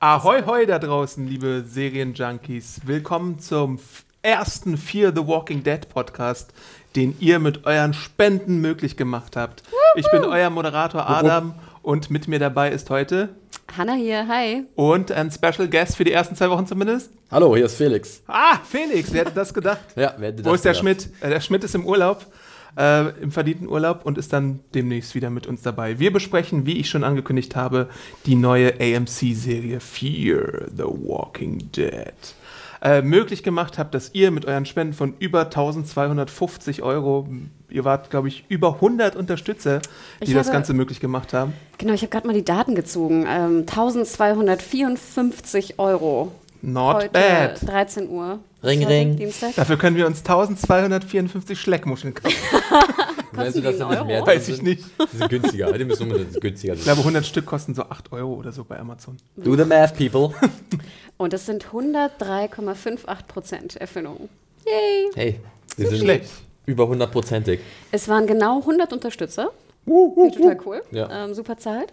Ahoi, hoi da draußen, liebe Serienjunkies. Willkommen zum ersten Fear the Walking Dead Podcast, den ihr mit euren Spenden möglich gemacht habt. Ich bin euer Moderator Adam und mit mir dabei ist heute Hanna hier, hi. und ein Special Guest für die ersten zwei Wochen zumindest. Hallo, hier ist Felix. Ah, Felix, wer hätte das gedacht? Ja, wer hätte Wo das ist der gedacht? Schmidt? Äh, der Schmidt ist im Urlaub, äh, im verdienten Urlaub und ist dann demnächst wieder mit uns dabei. Wir besprechen, wie ich schon angekündigt habe, die neue AMC-Serie Fear the Walking Dead. Äh, möglich gemacht habt, dass ihr mit euren Spenden von über 1250 Euro, ihr wart, glaube ich, über 100 Unterstützer, die Ich das habe- Ganze möglich gemacht haben. Genau, ich habe gerade mal die Daten gezogen. Ähm, 1254 Euro. Not Heute bad. 13 Uhr. Ring, Sorry, ring. Dienstag. Dafür können wir uns 1254 Schleckmuscheln kaufen. Meinst du, die das sind nicht Euro? mehr? Weiß ich nicht. Die sind günstiger. Die müssen unbedingt günstiger Ich sein. glaube, 100 Stück kosten so 8 Euro oder so bei Amazon. Do the math, people. Und es sind 103,58 Prozent Erfüllung. Yay! Hey, wir sind Schlecht. über hundertprozentig. Es waren genau 100 Unterstützer. Finde ich total cool. Ja. Ähm, super Zeit.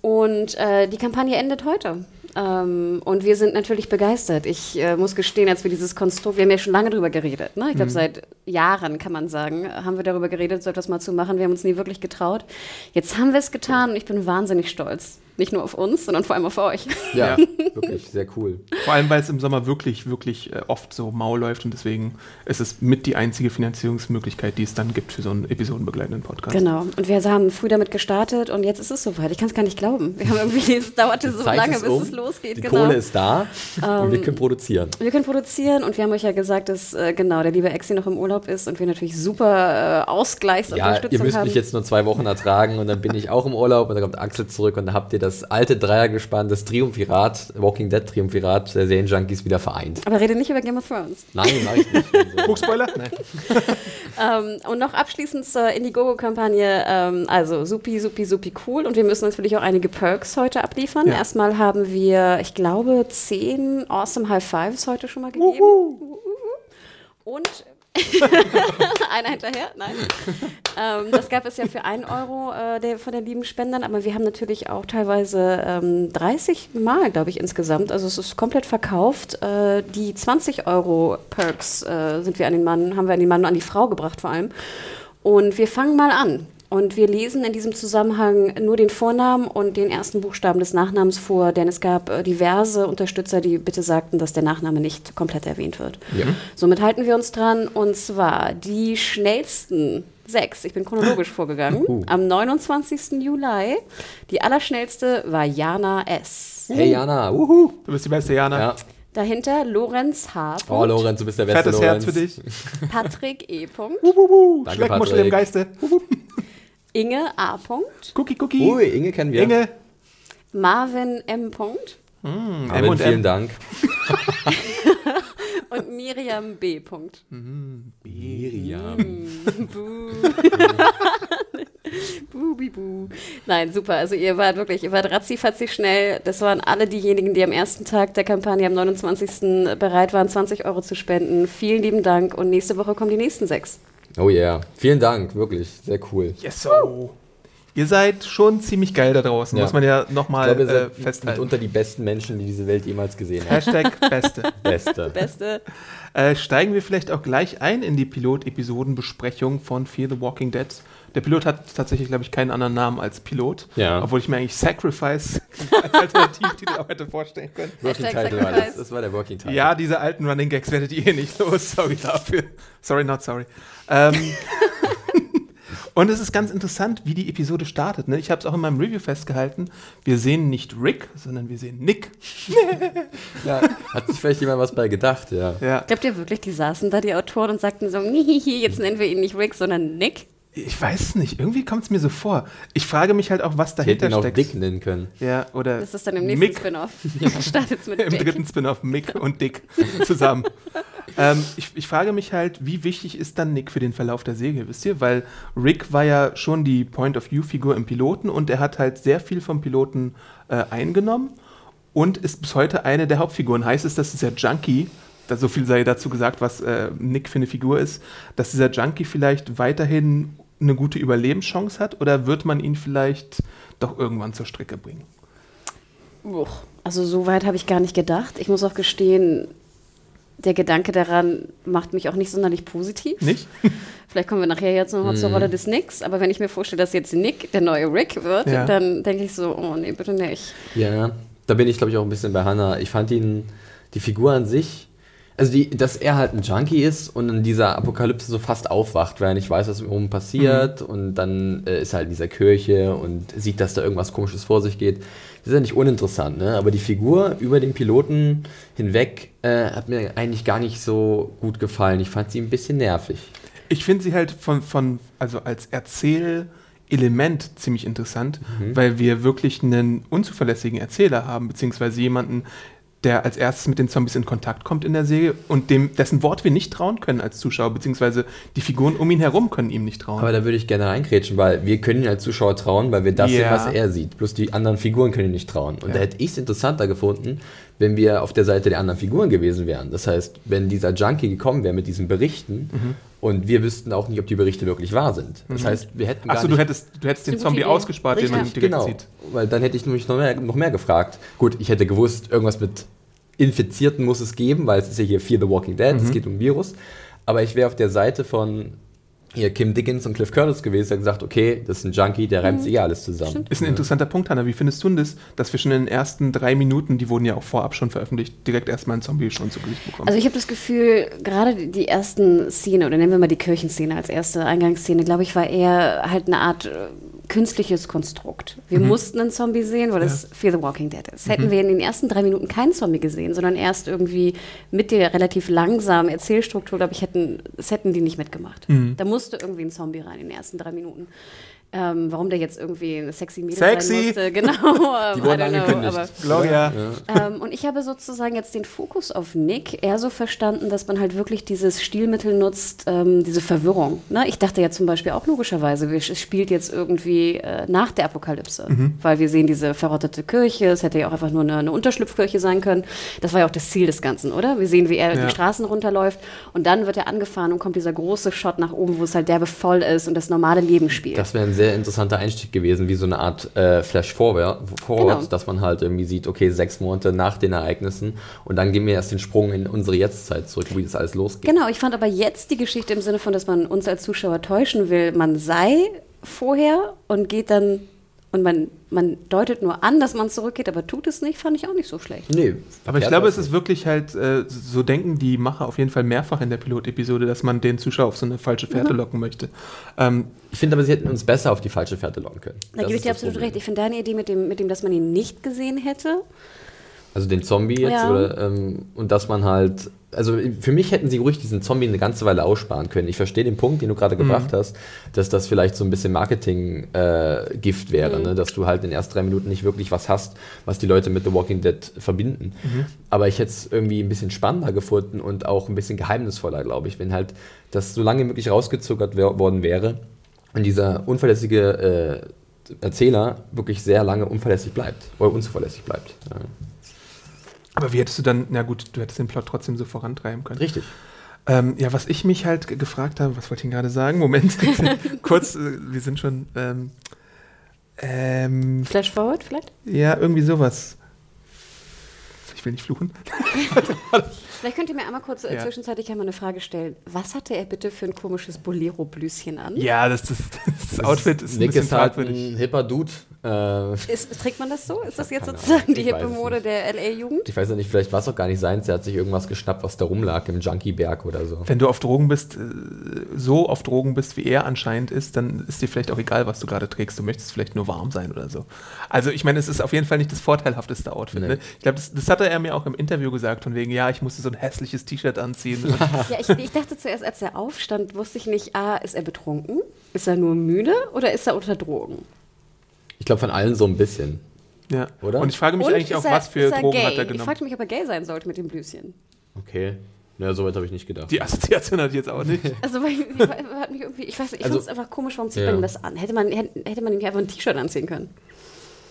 Und äh, die Kampagne endet heute. Ähm, und wir sind natürlich begeistert. Ich äh, muss gestehen, als wir dieses Konstrukt, wir haben ja schon lange darüber geredet. Ne? Ich glaube, seit Jahren, kann man sagen, haben wir darüber geredet, so etwas mal zu machen. Wir haben uns nie wirklich getraut. Jetzt haben wir es getan und ich bin wahnsinnig stolz. Nicht nur auf uns, sondern vor allem auf euch. Ja, wirklich sehr cool. Vor allem, weil es im Sommer wirklich, wirklich äh, oft so mau läuft und deswegen ist es mit die einzige Finanzierungsmöglichkeit, die es dann gibt für so einen episodenbegleitenden Podcast. Genau. Und wir haben früh damit gestartet und jetzt ist es soweit. Ich kann es gar nicht glauben. Wir haben irgendwie, es dauerte so lange, bis um, es losgeht. Die genau. Kohle ist da und wir können produzieren. Wir können produzieren und wir haben euch ja gesagt, dass äh, genau der liebe Exi noch im Urlaub ist und wir natürlich super äh, Ausgleichsunterstützung Ja, ihr müsst haben. mich jetzt nur zwei Wochen ertragen und dann bin ich auch im Urlaub und dann kommt Axel zurück und dann habt ihr das alte Dreiergespann, das Triumphirat, Walking Dead Triumphirat der Serienjunkies wieder vereint. Aber rede nicht über Game of Thrones. Nein, mach ich nicht. Hochspoiler? Nein. Ähm, und noch abschließend zur Indiegogo-Kampagne. Ähm, also supi, supi, supi cool. Und wir müssen natürlich auch einige Perks heute abliefern. Ja. Erstmal haben wir, ich glaube, zehn Awesome High Fives heute schon mal gegeben. Uhuhu. Und einer hinterher, nein. ähm, das gab es ja für 1 Euro äh, der, von den lieben Spendern, aber wir haben natürlich auch teilweise ähm, 30 Mal, glaube ich, insgesamt. Also es ist komplett verkauft. Äh, die 20 Euro Perks äh, sind wir an den Mann, haben wir an den Mann und an die Frau gebracht vor allem. Und wir fangen mal an. Und wir lesen in diesem Zusammenhang nur den Vornamen und den ersten Buchstaben des Nachnamens vor, denn es gab äh, diverse Unterstützer, die bitte sagten, dass der Nachname nicht komplett erwähnt wird. Ja. Somit halten wir uns dran und zwar die schnellsten sechs, ich bin chronologisch vorgegangen, Uh. am 29. Juli. Die allerschnellste war Jana S. Hey Jana, wuhu. Du bist die beste Jana. Ja. Dahinter Lorenz H. Oh, Lorenz, du bist der beste Fettes Lorenz. Herz für dich. Patrick E. Punkt, Schleckmuschel im. Geiste. Inge A. Punkt, Cookie, Cookie. Ui, Inge kennen wir. Inge. Marvin M. Punkt M Marvin, und vielen M. Dank. und Miriam B. Punkt. Miriam. Buh. Bubi bu. Nein, super. Also ihr wart wirklich, ihr wart ratzifatzi schnell. Das waren alle diejenigen, die am ersten Tag der Kampagne am 29. bereit waren, 20 Euro zu spenden. Vielen lieben Dank und nächste Woche kommen die nächsten sechs. Oh yeah. Vielen Dank, wirklich. Sehr cool. Yes, so. Ihr seid schon ziemlich geil da draußen, Ja. muss man ja nochmal äh, seid festhalten. mitunter die besten Menschen, die diese Welt jemals gesehen hat. Hashtag Beste. Beste. Beste. Äh, steigen wir vielleicht auch gleich ein in die Pilot-Episoden-Besprechung von Fear the Walking Dead. Der Pilot hat tatsächlich, glaube ich, keinen anderen Namen als Pilot. Ja. Obwohl ich mir eigentlich Sacrifice als Alternativtitel auch hätte vorstellen können. Working Title war das. Das war der Working Title. Ja, diese alten Running Gags werdet ihr nicht los. Sorry dafür. Sorry, not sorry. Ähm, und es ist ganz interessant, wie die Episode startet. Ne? Ich habe es auch in meinem Review festgehalten. Wir sehen nicht Rick, sondern wir sehen Nick. Ja, hat sich vielleicht jemand was bei gedacht, ja. Ja. Glaubt ihr wirklich, die saßen da, die Autoren, und sagten so, jetzt nennen wir ihn nicht Rick, sondern Nick? Ich weiß es nicht. Irgendwie kommt es mir so vor. Ich frage mich halt auch, was dahinter auch steckt. Dick nennen können. Ja, oder Das ist dann im nächsten Mick. Spin-off. Startet's mit Im Dick. dritten Spin-off Mick und Dick zusammen. ähm, ich, ich frage mich halt, wie wichtig ist dann Nick für den Verlauf der Serie, wisst ihr? Weil Rick war ja schon die Point-of-View-Figur im Piloten und er hat halt sehr viel vom Piloten äh, eingenommen und ist bis heute eine der Hauptfiguren. Heißt es, dass dieser Junkie, da so viel sei dazu gesagt, was äh, Nick für eine Figur ist, dass dieser Junkie vielleicht weiterhin eine gute Überlebenschance hat oder wird man ihn vielleicht doch irgendwann zur Strecke bringen? Uch, Also so weit habe ich gar nicht gedacht. Ich muss auch gestehen, der Gedanke daran macht mich auch nicht sonderlich positiv. Nicht? Vielleicht kommen wir nachher jetzt nochmal Mhm. zur Rolle des Nicks, aber wenn ich mir vorstelle, dass jetzt Nick der neue Rick wird, Ja. dann denke ich so, oh nee, bitte nicht. Ja, da bin ich glaube ich auch ein bisschen bei Hannah. Ich fand ihn, die Figur an sich, also die, dass er halt ein Junkie ist und in dieser Apokalypse so fast aufwacht, weil er nicht weiß, was um ihn passiert und dann äh, ist er halt in dieser Kirche und sieht, dass da irgendwas komisches vor sich geht. Das ist ja nicht uninteressant, ne? aber die Figur über den Piloten hinweg äh, hat mir eigentlich gar nicht so gut gefallen. Ich fand sie ein bisschen nervig. Ich finde sie halt von, von, also als Erzählelement ziemlich interessant, weil wir wirklich einen unzuverlässigen Erzähler haben, beziehungsweise jemanden, der als erstes mit den Zombies in Kontakt kommt in der Serie und dem, dessen Wort wir nicht trauen können als Zuschauer, beziehungsweise die Figuren um ihn herum können ihm nicht trauen. Aber da würde ich gerne reingrätschen, weil wir können ihn als Zuschauer trauen, weil wir das Ja. sehen, was er sieht. Bloß die anderen Figuren können ihn nicht trauen. Und Ja. da hätte ich es interessanter gefunden, wenn wir auf der Seite der anderen Figuren gewesen wären. Das heißt, wenn dieser Junkie gekommen wäre mit diesen Berichten Mhm. und wir wüssten auch nicht, ob die Berichte wirklich wahr sind. Das heißt, wir hätten gar Achso, du hättest, du hättest den Zombie Idee. ausgespart, den man Richtig, direkt genau, sieht. weil dann hätte ich nämlich noch mehr, noch mehr gefragt. Gut, ich hätte gewusst, irgendwas mit Infizierten muss es geben, weil es ist ja hier Fear the Walking Dead, Mhm. es geht um Virus. Aber ich wäre auf der Seite von hier Kim Dickens und Cliff Curtis gewesen, der gesagt, okay, das ist ein Junkie, der Mhm. reimt sich eh alles zusammen. Ist ein interessanter Punkt, Hanna. Wie findest du denn das, dass wir schon in den ersten drei Minuten, die wurden ja auch vorab schon veröffentlicht, direkt erstmal einen Zombie schon zu Gesicht bekommen? Also ich habe das Gefühl, gerade die- die ersten Szene, oder nennen wir mal die Kirchenszene als erste Eingangsszene, glaube ich, war eher halt eine Art äh, künstliches Konstrukt. Wir mussten einen Zombie sehen, weil es Fear the Walking Dead ist. Hätten wir in den ersten drei Minuten keinen Zombie gesehen, sondern erst irgendwie mit der relativ langsamen Erzählstruktur, glaube ich, hätten, das hätten die nicht mitgemacht. Da musste irgendwie ein Zombie rein in den ersten drei Minuten. Ähm, warum der jetzt irgendwie eine sexy Mädel Sexy! sein musste, genau. Die wurden I don't know, angekündigt. aber- Gloria. ähm, und ich habe sozusagen jetzt den Fokus auf Nick eher so verstanden, dass man halt wirklich dieses Stilmittel nutzt, ähm, diese Verwirrung. Ne? Ich dachte ja zum Beispiel auch logischerweise, es spielt jetzt irgendwie äh, nach der Apokalypse, weil wir sehen diese verrottete Kirche, es hätte ja auch einfach nur eine, eine Unterschlupfkirche sein können. Das war ja auch das Ziel des Ganzen, oder? Wir sehen, wie er Ja. die Straßen runterläuft und dann wird er angefahren und kommt dieser große Shot nach oben, wo es halt derbe voll ist und das normale Leben spielt. Das wäre ein sehr interessanter Einstieg gewesen, wie so eine Art äh, Flash-Forward, forward, Genau. dass man halt irgendwie sieht, okay, sechs Monate nach den Ereignissen und dann gehen wir erst den Sprung in unsere Jetztzeit zurück, wie das alles losgeht. Genau, ich fand aber jetzt die Geschichte im Sinne von, dass man uns als Zuschauer täuschen will, man sei vorher und geht dann und man, man deutet nur an, dass man zurückgeht, aber tut es nicht, fand ich auch nicht so schlecht. Nee, Aber ich glaube, es ist wirklich halt, äh, so denken die Macher auf jeden Fall mehrfach in der Pilotepisode, dass man den Zuschauer auf so eine falsche Fährte locken möchte. Ähm. Ich finde aber, sie hätten uns besser auf die falsche Fährte locken können. Da gebe ich dir absolut Problem. recht. Ich finde deine Idee mit dem, mit dem, dass man ihn nicht gesehen hätte. Also den Zombie jetzt Ja. oder, ähm, und dass man halt, also für mich hätten sie ruhig diesen Zombie eine ganze Weile aussparen können. Ich verstehe den Punkt, den du gerade gebracht hast, dass das vielleicht so ein bisschen Marketing-Gift wäre, ne? dass du halt in den ersten drei Minuten nicht wirklich was hast, was die Leute mit The Walking Dead verbinden. Aber ich hätte es irgendwie ein bisschen spannender gefunden und auch ein bisschen geheimnisvoller, glaube ich, wenn halt das so lange wie möglich rausgezögert wer- worden wäre und dieser unverlässige äh, Erzähler wirklich sehr lange unverlässlich bleibt oder unzuverlässig bleibt. Ja. Aber wie hättest du dann, na gut, du hättest den Plot trotzdem so vorantreiben können. Richtig. Ähm, ja, was ich mich halt ge- gefragt habe, was wollte ich denn gerade sagen? Moment, kurz, äh, wir sind schon, ähm, ähm, Flash forward vielleicht? ja, irgendwie sowas. Ich will nicht fluchen. Vielleicht könnt ihr mir einmal kurz äh, Ja. zwischenzeitlich einmal eine Frage stellen. Was hatte er bitte für ein komisches Bolero-Blüschen an? Ja, das, das, das Outfit ist ein Nick bisschen ist halt fragwürdig. ein hipper Dude. Äh, Ist, trägt man das so? Ist das jetzt sozusagen die hippe Mode der LA-Jugend? ich weiß ja nicht, vielleicht war es auch gar nicht seins. Er hat sich irgendwas geschnappt, was da rumlag im Junkieberg oder so. Wenn du auf Drogen bist, äh, so auf Drogen bist, wie er anscheinend ist, dann ist dir vielleicht auch egal, was du gerade trägst. Du möchtest vielleicht nur warm sein oder so. Also ich meine, es ist auf jeden Fall nicht das vorteilhafteste Outfit. Nee. Ne? Ich glaube, das, das hatte er mir auch im Interview gesagt, von wegen, ja, ich musste so ein hässliches T-Shirt anziehen. Ja, ich, ich dachte zuerst, als er aufstand, wusste ich nicht, ah, ist er betrunken? Ist er nur müde oder ist er unter Drogen? Ich glaube, von allen so ein bisschen. ja. Oder? Und ich frage mich Und eigentlich auch, er- was für er Drogen gay? hat er Ich genommen. fragte mich, ob er gay sein sollte mit dem Blüschen. Okay. Naja, so weit habe ich nicht gedacht. Die Assoziation hatte ich jetzt auch nicht. Also, weil, ich, hat mich irgendwie, ich weiß nicht, ich Also- fand es einfach komisch, warum zieht Ja. man das an? Hätte man, hätte, hätte man ihm einfach ein T-Shirt anziehen können?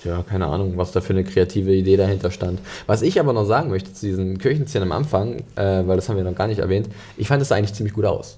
Ja, keine Ahnung, was da für eine kreative Idee dahinter stand. Was ich aber noch sagen möchte zu diesen Kirchenszenen am Anfang, äh, weil das haben wir noch gar nicht erwähnt, ich fand es eigentlich ziemlich gut aus.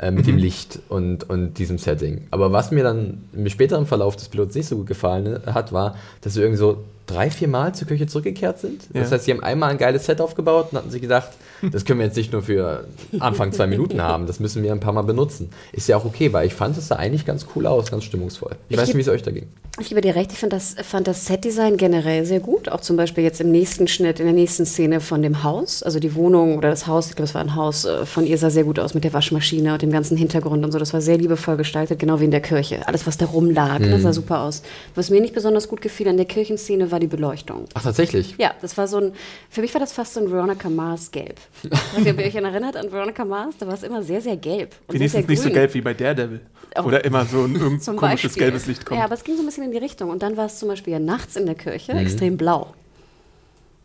Äh, mit dem Licht und, und diesem Setting. Aber was mir dann im späteren Verlauf des Pilots nicht so gut gefallen hat, war, dass sie irgendwie so drei, vier Mal zur Küche zurückgekehrt sind. Ja. Das heißt, sie haben einmal ein geiles Set aufgebaut und hatten sich gedacht, das können wir jetzt nicht nur für Anfang zwei Minuten haben, das müssen wir ein paar Mal benutzen. Ist ja auch okay, weil ich fand, es sah eigentlich ganz cool aus, ganz stimmungsvoll. Ich, Ich weiß nicht, wie es euch da ging. Ich gebe dir recht, ich fand das, fand das Setdesign generell sehr gut. Auch zum Beispiel jetzt im nächsten Schnitt, in der nächsten Szene von dem Haus. Also die Wohnung oder das Haus, ich glaube, es war ein Haus äh, von ihr, sah sehr gut aus mit der Waschmaschine und dem ganzen Hintergrund und so. Das war sehr liebevoll gestaltet, genau wie in der Kirche. Alles, was da rumlag, ne, sah super aus. Was mir nicht besonders gut gefiel an der Kirchenszene, war die Beleuchtung. Ach, tatsächlich? Ja, das war so ein, für mich war das fast so ein Veronica Mars gelb. Ich weiß nicht, ob ihr euch erinnert an Veronica Mars, da war es immer sehr, sehr gelb. Und sehr, sehr Wenigstens nicht so gelb wie bei Daredevil. Oh. Oder immer so ein komisches Beispiel. gelbes Licht kommt. Ja, aber es ging so ein bisschen in die Richtung. Und dann war es zum Beispiel ja nachts in der Kirche Mhm. extrem blau.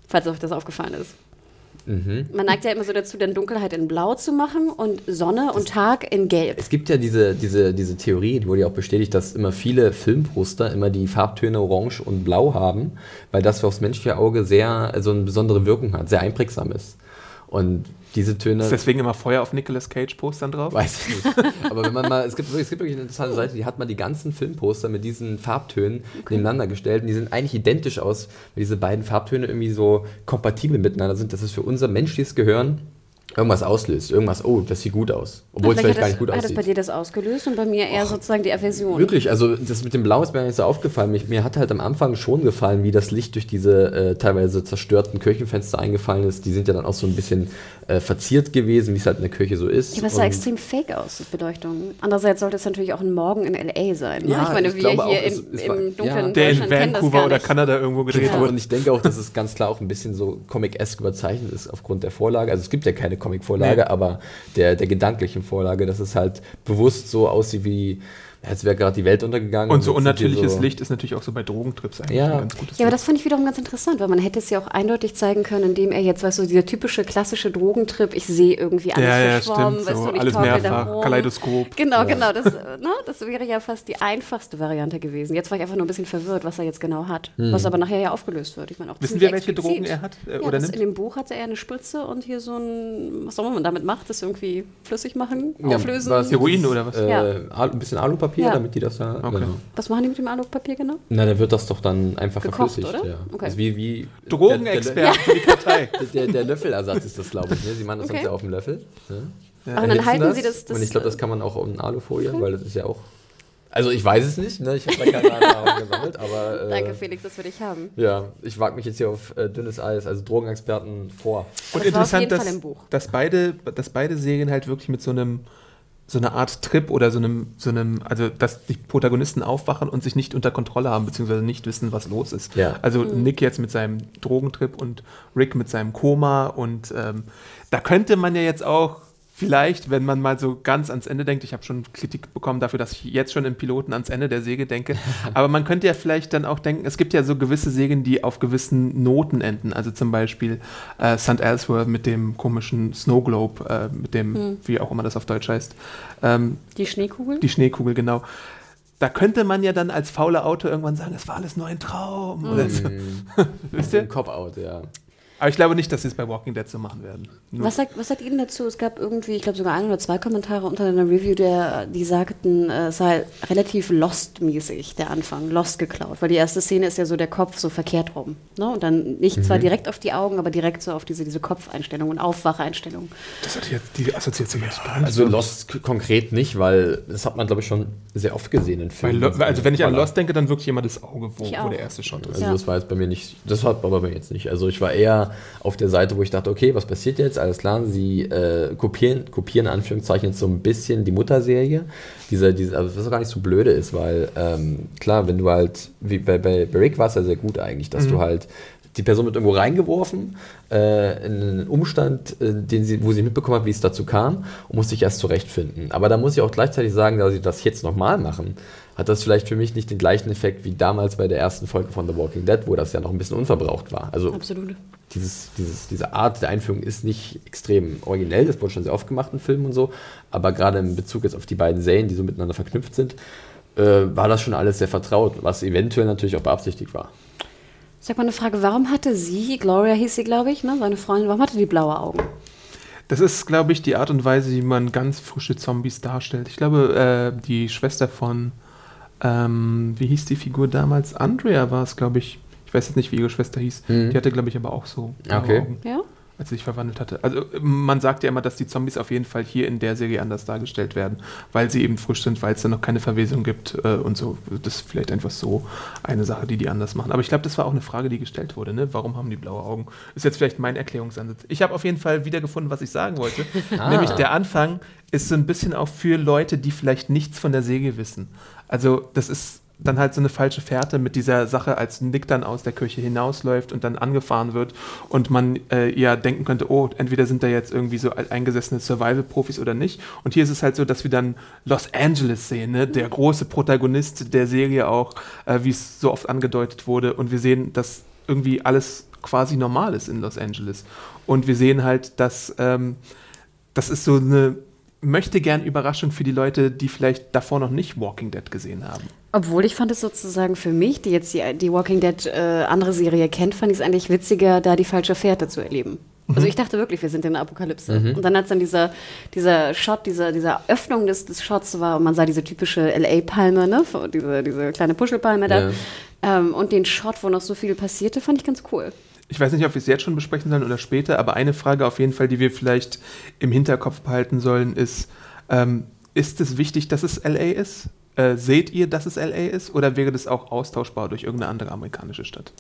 Falls euch das aufgefallen ist. Mhm. Man neigt ja immer so dazu, dann Dunkelheit in Blau zu machen und Sonne und Tag in Gelb. Es gibt ja diese, diese, diese Theorie, die wurde ja auch bestätigt, dass immer viele Filmposter immer die Farbtöne Orange und Blau haben, weil das aufs menschliche Auge sehr, also eine besondere Wirkung hat, sehr einprägsam ist. Und diese Töne. Ist deswegen immer Feuer auf Nicolas Cage Postern drauf? Weiß ich nicht. Aber wenn man mal, es gibt, wirklich- es gibt wirklich eine interessante Seite, die hat mal die ganzen Filmposter mit diesen Farbtönen nebeneinander gestellt und die sehen eigentlich identisch aus, weil diese beiden Farbtöne irgendwie so kompatibel miteinander sind, dass es für unser menschliches Gehirn irgendwas auslöst. Irgendwas, oh, das sieht gut aus. Obwohl es vielleicht Vielleicht gar nicht gut das, hat das bei aussieht. dir das ausgelöst und bei mir eher sozusagen die Aversion. Wirklich, also das mit dem Blau ist mir nicht so aufgefallen. Mich, mir hat halt am Anfang schon gefallen, wie das Licht durch diese äh, teilweise zerstörten Kirchenfenster eingefallen ist. Die sind ja dann auch so ein bisschen äh, verziert gewesen, wie es halt in der Kirche so ist. Ja, aber es sah Und- extrem fake aus, das Beleuchtung. Andererseits sollte es natürlich auch ein Morgen in L.A. sein. Ne? Ja, ich meine, ich wir hier auch, es- in, es war- im dunklen ja. Der in das Vancouver oder. Kanada irgendwo gedreht Ja. wurde. Und ich denke auch, dass es ganz klar auch ein bisschen so Comic-esque überzeichnet ist aufgrund der Vorlage. Also es gibt ja keine Comic-Vorlage, Nee. aber der, der gedanklichen Vorlage, dass es halt bewusst so aussieht wie, als wäre gerade die Welt untergegangen. Und so unnatürliches so- Licht ist natürlich auch so bei Drogentrips eigentlich Ja. ein ganz gutes Ja, aber Licht. das fand ich wiederum ganz interessant, weil man hätte es ja auch eindeutig zeigen können, indem er jetzt, weißt du, dieser typische klassische Drogentrip, ich sehe irgendwie alles Ja, ja, verschwommen, stimmt, weißt so du, und ich alles mehrfach. Kaleidoskop. Genau, Ja. genau, das, ne, das wäre ja fast die einfachste Variante gewesen. Jetzt war ich einfach nur ein bisschen verwirrt, was er jetzt genau hat, was aber nachher ja aufgelöst wird. Ich meine, auch Hm. Wissen wir, welche explizit. Drogen er hat äh, Ja, oder nimmt? in dem Buch hatte er eine Spritze und hier so ein, was immer man damit macht, das irgendwie flüssig machen, Ja, auflösen. war es Heroin oder was? Äh, ein bisschen Alupapier, Ja. damit die das da. Okay. Genau. Was machen die mit dem Alupapier genau? Na, da wird das doch dann einfach Gekocht, verflüssigt. oder? Ja. Okay. Das ist wie, wie Drogenexpert für die Partei. Der, der, der Löffelersatz ist das, glaube ich. Ne? Sie machen das Okay. Ganze auf dem Löffel. Ne? Ach, und dann halten sie das- das- Und ich glaube, das kann man auch in Alufolie, weil das ist ja auch. Also ich weiß es nicht, ne? ich habe da keine Erfahrung gesammelt, aber äh, Danke, Felix, dass wir dich haben. ja, ich wage mich jetzt hier auf äh, dünnes Eis, also Drogenexperten vor. Und Das interessant, dass, Fall im Buch. dass, beide, dass beide Serien halt wirklich mit so einem so einer Art Trip oder so einem, so einem, also dass die Protagonisten aufwachen und sich nicht unter Kontrolle haben, beziehungsweise nicht wissen, was los ist. Ja. Also Mhm. Nick jetzt mit seinem Drogentrip und Rick mit seinem Koma und ähm, da könnte man ja jetzt auch vielleicht, wenn man mal so ganz ans Ende denkt, ich habe schon Kritik bekommen dafür, dass ich jetzt schon im Piloten ans Ende der Säge denke, aber man könnte ja vielleicht dann auch denken, es gibt ja so gewisse Sägen, die auf gewissen Noten enden, also zum Beispiel äh, St. Elsewhere mit dem komischen Snow Globe, äh, mit dem, wie auch immer das auf Deutsch heißt, ähm, Die Schneekugel? die Schneekugel, genau. Da könnte man ja dann als fauler Autor irgendwann sagen, es war alles nur ein Traum. Oder so. Wisst ihr? Ein Cop-Out, ja. Aber ich glaube nicht, dass sie es bei Walking Dead so machen werden. Nur- Was sagt, was sagt ihr denn dazu? Es gab irgendwie, ich glaube sogar ein oder zwei Kommentare unter einer Review, der, die sagten, äh, es sei relativ Lost-mäßig, der Anfang, Lost geklaut. Weil die erste Szene ist ja so der Kopf so verkehrt rum. Ne? Und dann nicht Mhm. zwar direkt auf die Augen, aber direkt so auf diese, diese Kopfeinstellung und Aufwacheinstellung. Das hat jetzt die Assoziation gar nicht. Also so. Lost konkret nicht, weil das hat man, glaube ich, schon sehr oft gesehen in Filmen. Lo also wenn ich an. Lost denke, dann wirklich immer das Auge, wo, wo der erste Shot ist. Also Ja. das war jetzt bei mir nicht, das hat aber bei mir jetzt nicht. Also ich war eher auf der Seite, wo ich dachte, okay, was passiert jetzt? Alles klar, sie äh, kopieren, kopieren in Anführungszeichen jetzt so ein bisschen die Mutterserie. Dieser, dieser, also was auch gar nicht so blöde ist, weil ähm, klar, wenn du halt, wie bei, bei, bei Rick war es ja sehr gut eigentlich, dass du halt die Person wird irgendwo reingeworfen, äh, in einen Umstand, äh, den sie, wo sie mitbekommen hat, wie es dazu kam und muss sich erst zurechtfinden. Aber da muss ich auch gleichzeitig sagen, dass sie das jetzt nochmal machen, hat das vielleicht für mich nicht den gleichen Effekt wie damals bei der ersten Folge von The Walking Dead, wo das ja noch ein bisschen unverbraucht war. Also Absolut. dieses, dieses, diese Art der Einführung ist nicht extrem originell, das wurde schon sehr oft gemacht in Filmen und so, aber gerade in Bezug jetzt auf die beiden Serien, die so miteinander verknüpft sind, äh, war das schon alles sehr vertraut, was eventuell natürlich auch beabsichtigt war. Sag mal eine Frage, warum hatte sie, Gloria hieß sie, glaube ich, ne, seine Freundin, warum hatte die blaue Augen? Das ist, glaube ich, die Art und Weise, wie man ganz frische Zombies darstellt. Ich glaube, äh, die Schwester von, ähm, wie hieß die Figur damals? Andrea war es, glaube ich. Ich weiß jetzt nicht, wie ihre Schwester hieß. Mhm. Die hatte, glaube ich, aber auch so blaue Okay. Augen, Ja? als sie sich verwandelt hatte. Also man sagt ja immer, dass die Zombies auf jeden Fall hier in der Serie anders dargestellt werden, weil sie eben frisch sind, weil es da noch keine Verwesung gibt äh, und so. Das ist vielleicht einfach so eine Sache, die die anders machen. Aber ich glaube, das war auch eine Frage, die gestellt wurde. Ne? Warum haben die blaue Augen? Ist jetzt vielleicht mein Erklärungsansatz. Ich habe auf jeden Fall wiedergefunden, was ich sagen wollte. Ah. Nämlich der Anfang ist so ein bisschen auch für Leute, die vielleicht nichts von der Serie wissen. Also das ist dann halt so eine falsche Fährte mit dieser Sache, als Nick dann aus der Kirche hinausläuft und dann angefahren wird und man äh, ja denken könnte, oh, entweder sind da jetzt irgendwie so eingesessene Survival-Profis oder nicht. Und hier ist es halt so, dass wir dann Los Angeles sehen, ne? der große Protagonist der Serie auch, äh, wie es so oft angedeutet wurde. Und wir sehen, dass irgendwie alles quasi normal ist in Los Angeles. Und wir sehen halt, dass ähm, das ist so eine möchte gern Überraschung für die Leute, die vielleicht davor noch nicht Walking Dead gesehen haben. Obwohl ich fand es sozusagen für mich, die jetzt die, die Walking Dead äh, andere Serie kennt, fand ich es eigentlich witziger, da die falsche Fährte zu erleben. Also ich dachte wirklich, wir sind in der Apokalypse. Und dann als dann dieser, dieser Shot, dieser, dieser Öffnung des, des Shots war und man sah diese typische LA-Palme, ne? diese, diese kleine Puschelpalme da. Ja. Ähm, und den Shot, wo noch so viel passierte, fand ich ganz cool. Ich weiß nicht, ob wir es jetzt schon besprechen sollen oder später, aber eine Frage auf jeden Fall, die wir vielleicht im Hinterkopf behalten sollen, ist, ähm, ist es wichtig, dass es LA ist? Äh, seht ihr, dass es LA ist? Oder wäre das auch austauschbar durch irgendeine andere amerikanische Stadt?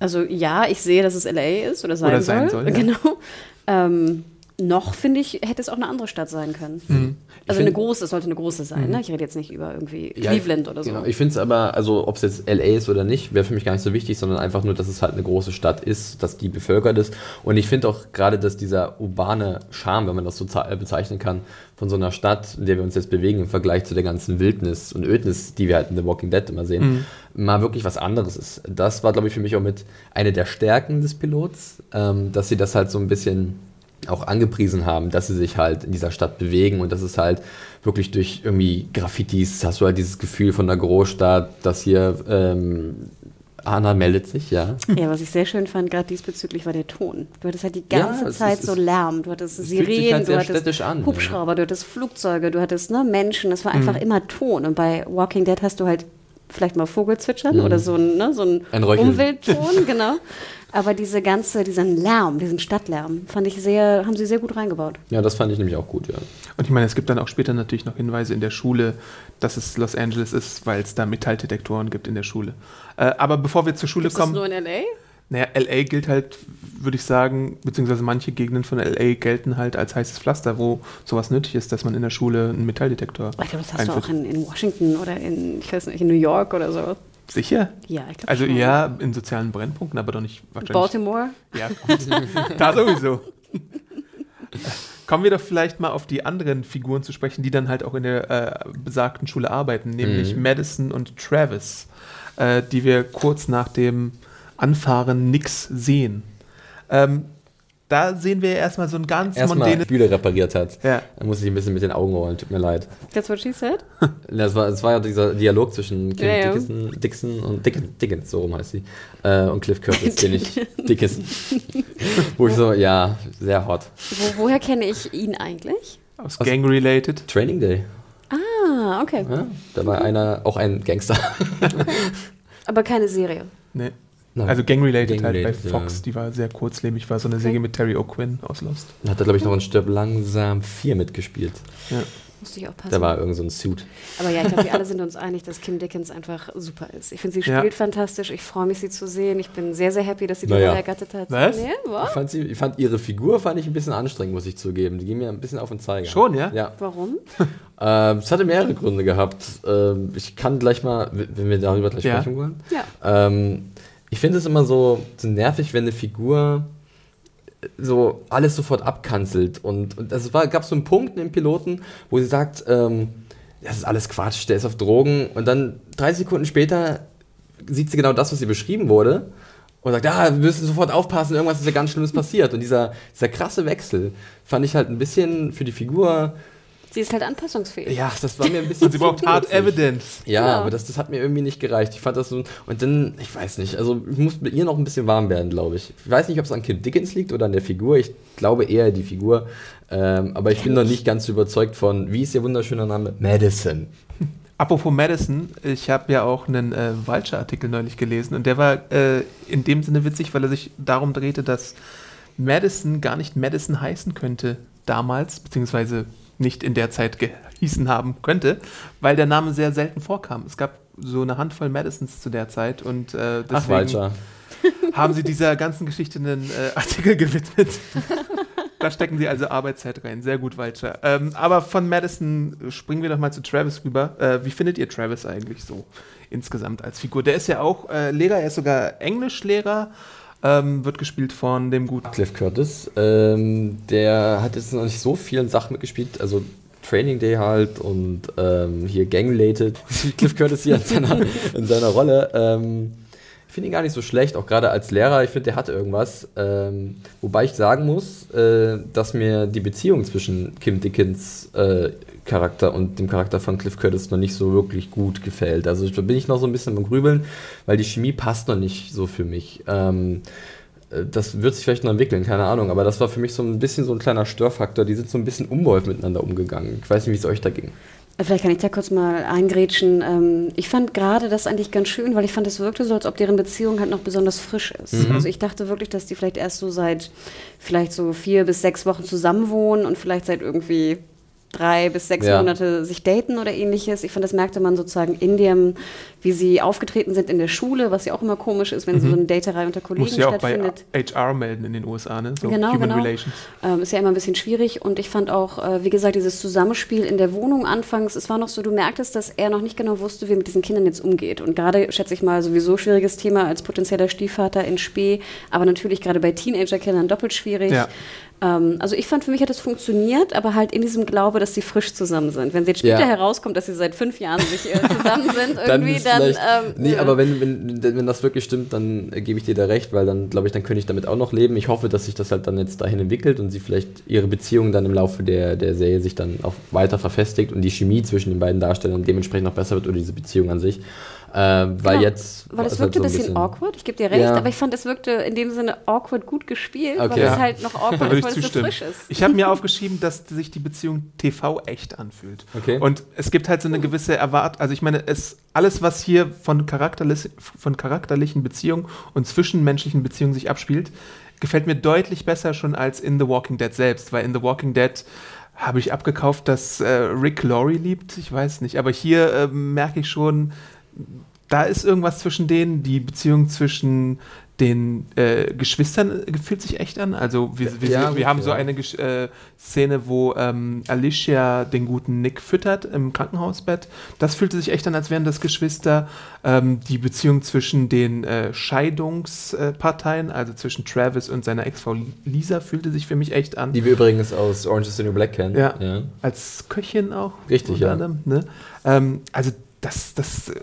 Also ja, ich sehe, dass es LA ist oder sein Oder sein soll. soll, ja. Genau. Ähm, noch finde ich, hätte es auch eine andere Stadt sein können. Mhm. Also Ich eine find- große, es sollte eine große sein. Ne? Ich rede jetzt nicht über irgendwie Ja, Cleveland oder so. Genau. Ich finde es aber, also ob es jetzt LA ist oder nicht, wäre für mich gar nicht so wichtig, sondern einfach nur, dass es halt eine große Stadt ist, dass die bevölkert ist. Und ich finde auch gerade, dass dieser urbane Charme, wenn man das so äh, bezeichnen kann, von so einer Stadt, in der wir uns jetzt bewegen, im Vergleich zu der ganzen Wildnis und Ödnis, die wir halt in The Walking Dead immer sehen, mal wirklich was anderes ist. Das war, glaube ich, für mich auch mit eine der Stärken des Pilots, ähm, dass sie das halt so ein bisschen auch angepriesen haben, dass sie sich halt in dieser Stadt bewegen und dass es halt wirklich durch irgendwie Graffitis hast du halt dieses Gefühl von der Großstadt, dass hier ähm, Anna meldet sich, ja. Ja, was ich sehr schön fand, gerade diesbezüglich, war der Ton. Du hattest halt die Ja, ganze es Zeit ist- so Lärm, du hattest Sirenen, halt du hattest an, Hubschrauber, du hattest Flugzeuge, du hattest ne, Menschen, es war einfach Mhm. immer Ton. Und bei Walking Dead hast du halt vielleicht mal Vogelzwitschern oder so ein, ne, so ein, Mhm. Ein. Umweltton, genau. Aber diese ganze, diesen Lärm, diesen Stadtlärm, fand ich sehr, haben sie sehr gut reingebaut. Ja, das fand ich nämlich auch gut, ja. Und ich meine, es gibt dann auch später natürlich noch Hinweise in der Schule, dass es Los Angeles ist, weil es da Metalldetektoren gibt in der Schule. Äh, aber bevor wir zur Schule Ist das kommen, nur in L.A.? Naja, LA gilt halt, würde ich sagen, beziehungsweise manche Gegenden von LA gelten halt als heißes Pflaster, wo sowas nötig ist, dass man in der Schule einen Metalldetektor Ich glaube, das hast du einführt. auch in, in Washington oder in, ich weiß nicht, in New York oder so. Sicher? Ja, ich glaube Also schon. ja, in sozialen Brennpunkten, aber doch nicht wahrscheinlich. Baltimore? Ja, da sowieso. Kommen wir doch vielleicht mal auf die anderen Figuren zu sprechen, die dann halt auch in der äh, besagten Schule arbeiten, nämlich Mhm. Madison und Travis, äh, die wir kurz nach dem Anfahren nix sehen. Ähm, da sehen wir erstmal so ein ganz Erstmal mondänes. Bühle repariert hat. Ja. Da muss ich ein bisschen mit den Augen rollen, tut mir leid. That's what she said? Das war, das war ja dieser Dialog zwischen Kim Ja. Dickinson, Dixon und Dickens, Dickens, so rum heißt sie, äh, und Cliff Curtis, den ich, Dickinson. Wo ich so, ja, sehr hot. Wo, woher kenne ich ihn eigentlich? Aus Aus- Gang-related. Training Day, Ah, okay. ja? da war einer, auch ein Gangster. Aber keine Serie. Nee. Nein. Also Gang-related halt bei Fox, ja. die war sehr kurzlebig, war so eine Serie mit Terry O'Quinn aus Lost. Dann hat er, glaube ich, noch in Stirb langsam 4 mitgespielt. Ja. Musste ich aufpassen. Da war irgend so ein Suit. Aber ja, ich glaube, wir alle sind uns einig, dass Kim Dickens einfach super ist. Ich finde, sie Ja. spielt fantastisch. Ich freue mich, sie zu sehen. Ich bin sehr, sehr happy, dass sie die Naja. Rolle ergattert hat. Was? Nee, Ich fand, sie, ich fand ihre Figur fand ich ein bisschen anstrengend, muss ich zugeben. Die ging mir ein bisschen auf den Zeiger. Schon, ja? Ja. Warum? Ähm, es hatte mehrere Gründe gehabt. Ähm, ich kann gleich mal, wenn wir darüber gleich Ja. sprechen wollen. Ja. Ähm, ich finde es immer so, so nervig, wenn eine Figur so alles sofort abkanzelt. Und, und es war, gab so einen Punkt im Piloten, wo sie sagt, ähm, das ist alles Quatsch, der ist auf Drogen. Und dann drei Sekunden später sieht sie genau das, was ihr beschrieben wurde. Und sagt, ah, wir müssen sofort aufpassen, irgendwas ist ja ganz Schlimmes passiert. Und dieser, dieser krasse Wechsel fand ich halt ein bisschen für die Figur Sie ist halt anpassungsfähig. Ja, das war mir ein bisschen Sie braucht Hard. Evidence. Ja, Genau. aber das, das hat mir irgendwie nicht gereicht. Ich fand das so. Und dann, ich weiß nicht, also ich muss mit ihr noch ein bisschen warm werden, glaube ich. Ich weiß nicht, ob es an Kim Dickens liegt oder an der Figur. Ich glaube eher die Figur. Ähm, aber ich bin noch nicht ganz überzeugt von, wie ist ihr wunderschöner Name? Madison. Apropos Madison, ich habe ja auch einen äh, Vulture-Artikel neulich gelesen und der war äh, in dem Sinne witzig, weil er sich darum drehte, dass Madison gar nicht Madison heißen könnte damals, beziehungsweise nicht in der Zeit gehießen haben könnte, weil der Name sehr selten vorkam. Es gab so eine Handvoll Madisons zu der Zeit und äh, Ach, deswegen Walcher. haben sie dieser ganzen Geschichte einen äh, Artikel gewidmet. da stecken sie also Arbeitszeit rein. Sehr gut, Walcher. Ähm, aber von Madison springen wir doch mal zu Travis rüber. Äh, wie findet ihr Travis eigentlich so insgesamt als Figur? Der ist ja auch äh, Lehrer, er ist sogar Englischlehrer, ähm, wird gespielt von dem guten. Cliff Curtis. Ähm, der hat jetzt noch nicht so vielen Sachen mitgespielt. Also Training Day halt und ähm, hier Gang-related. Cliff Curtis hier in seiner, in seiner Rolle. Ähm, ich finde ihn gar nicht so schlecht, auch gerade als Lehrer. Ich finde, der hat irgendwas. Ähm, wobei ich sagen muss, äh, dass mir die Beziehung zwischen Kim Dickens äh, Charakter und dem Charakter von Cliff Curtis noch nicht so wirklich gut gefällt. Also da bin ich noch so ein bisschen beim Grübeln, weil die Chemie passt noch nicht so für mich. Ähm, äh, das wird sich vielleicht noch entwickeln, keine Ahnung. Aber das war für mich so ein bisschen so ein kleiner Störfaktor. Die sind so ein bisschen unbeholfen miteinander umgegangen. Ich weiß nicht, wie es euch da ging. Vielleicht kann ich da kurz mal eingrätschen. Ähm, ich fand gerade das eigentlich ganz schön, weil ich fand, es wirkte so, als ob deren Beziehung halt noch besonders frisch ist. Also ich dachte wirklich, dass die vielleicht erst so seit vielleicht so vier bis sechs Wochen zusammenwohnen und vielleicht seit irgendwie drei bis sechs Ja. Monate sich daten oder ähnliches. Ich fand, das merkte man sozusagen in dem, wie sie aufgetreten sind in der Schule, was ja auch immer komisch ist, wenn so eine Daterei unter Kollegen Muss ja auch bei stattfindet. HR melden in den USA, ne? So Genau, Human genau. Relations. Ähm, ist ja immer ein bisschen schwierig und ich fand auch, äh, wie gesagt, dieses Zusammenspiel in der Wohnung anfangs, es war noch so, du merktest, dass er noch nicht genau wusste, wie er mit diesen Kindern jetzt umgeht. Und gerade, schätze ich mal, sowieso schwieriges Thema als potenzieller Stiefvater in Spee, aber natürlich gerade bei Teenager-Kindern doppelt schwierig. Ja. Ähm, also ich fand, für mich hat es funktioniert, aber halt in diesem Glaube, dass sie frisch zusammen sind. Wenn sie jetzt später Ja. herauskommt, dass sie seit fünf Jahren sich äh, zusammen sind, irgendwie, dann... vielleicht- ähm, nee, ja. aber wenn, wenn, wenn das wirklich stimmt, dann äh, gebe ich dir da recht, weil dann, glaube ich, dann könnte ich damit auch noch leben. Ich hoffe, dass sich das halt dann jetzt dahin entwickelt und sie vielleicht ihre Beziehung dann im Laufe der, der Serie sich dann auch weiter verfestigt und die Chemie zwischen den beiden Darstellern dementsprechend noch besser wird oder diese Beziehung an sich. Äh, weil Genau, jetzt. Weil es halt wirkte so ein bisschen, awkward, ich gebe dir recht, Ja. aber ich fand, es wirkte in dem Sinne awkward gut gespielt, Okay. weil Ja. es halt noch awkward ist, ich weil es so frisch ist. Ich habe mir aufgeschrieben, dass sich die Beziehung TV echt anfühlt. Okay. Und es gibt halt so eine gewisse Erwart, also ich meine, es alles, was hier von, charakterlis von charakterlichen Beziehungen und zwischenmenschlichen Beziehungen sich abspielt, gefällt mir deutlich besser schon als in The Walking Dead selbst, weil in The Walking Dead habe ich abgekauft, dass äh, Rick Laurie liebt, ich weiß nicht, aber hier äh, merke ich schon, da ist irgendwas zwischen denen, die Beziehung zwischen den äh, Geschwistern fühlt sich echt an. Also wir, wir, Ja, wir haben so ja. eine Gesch äh, Szene, wo ähm, Alicia den guten Nick füttert im Krankenhausbett. Das fühlte sich echt an, als wären das Geschwister. Ähm, die Beziehung zwischen den äh, Scheidungsparteien, also zwischen Travis und seiner Ex-Frau Lisa, fühlte sich für mich echt an. Die wir übrigens aus Orange is the New Black kennen. Ja. Als Köchin auch. Richtig, ja. anderem, ne? ähm, also das, das äh,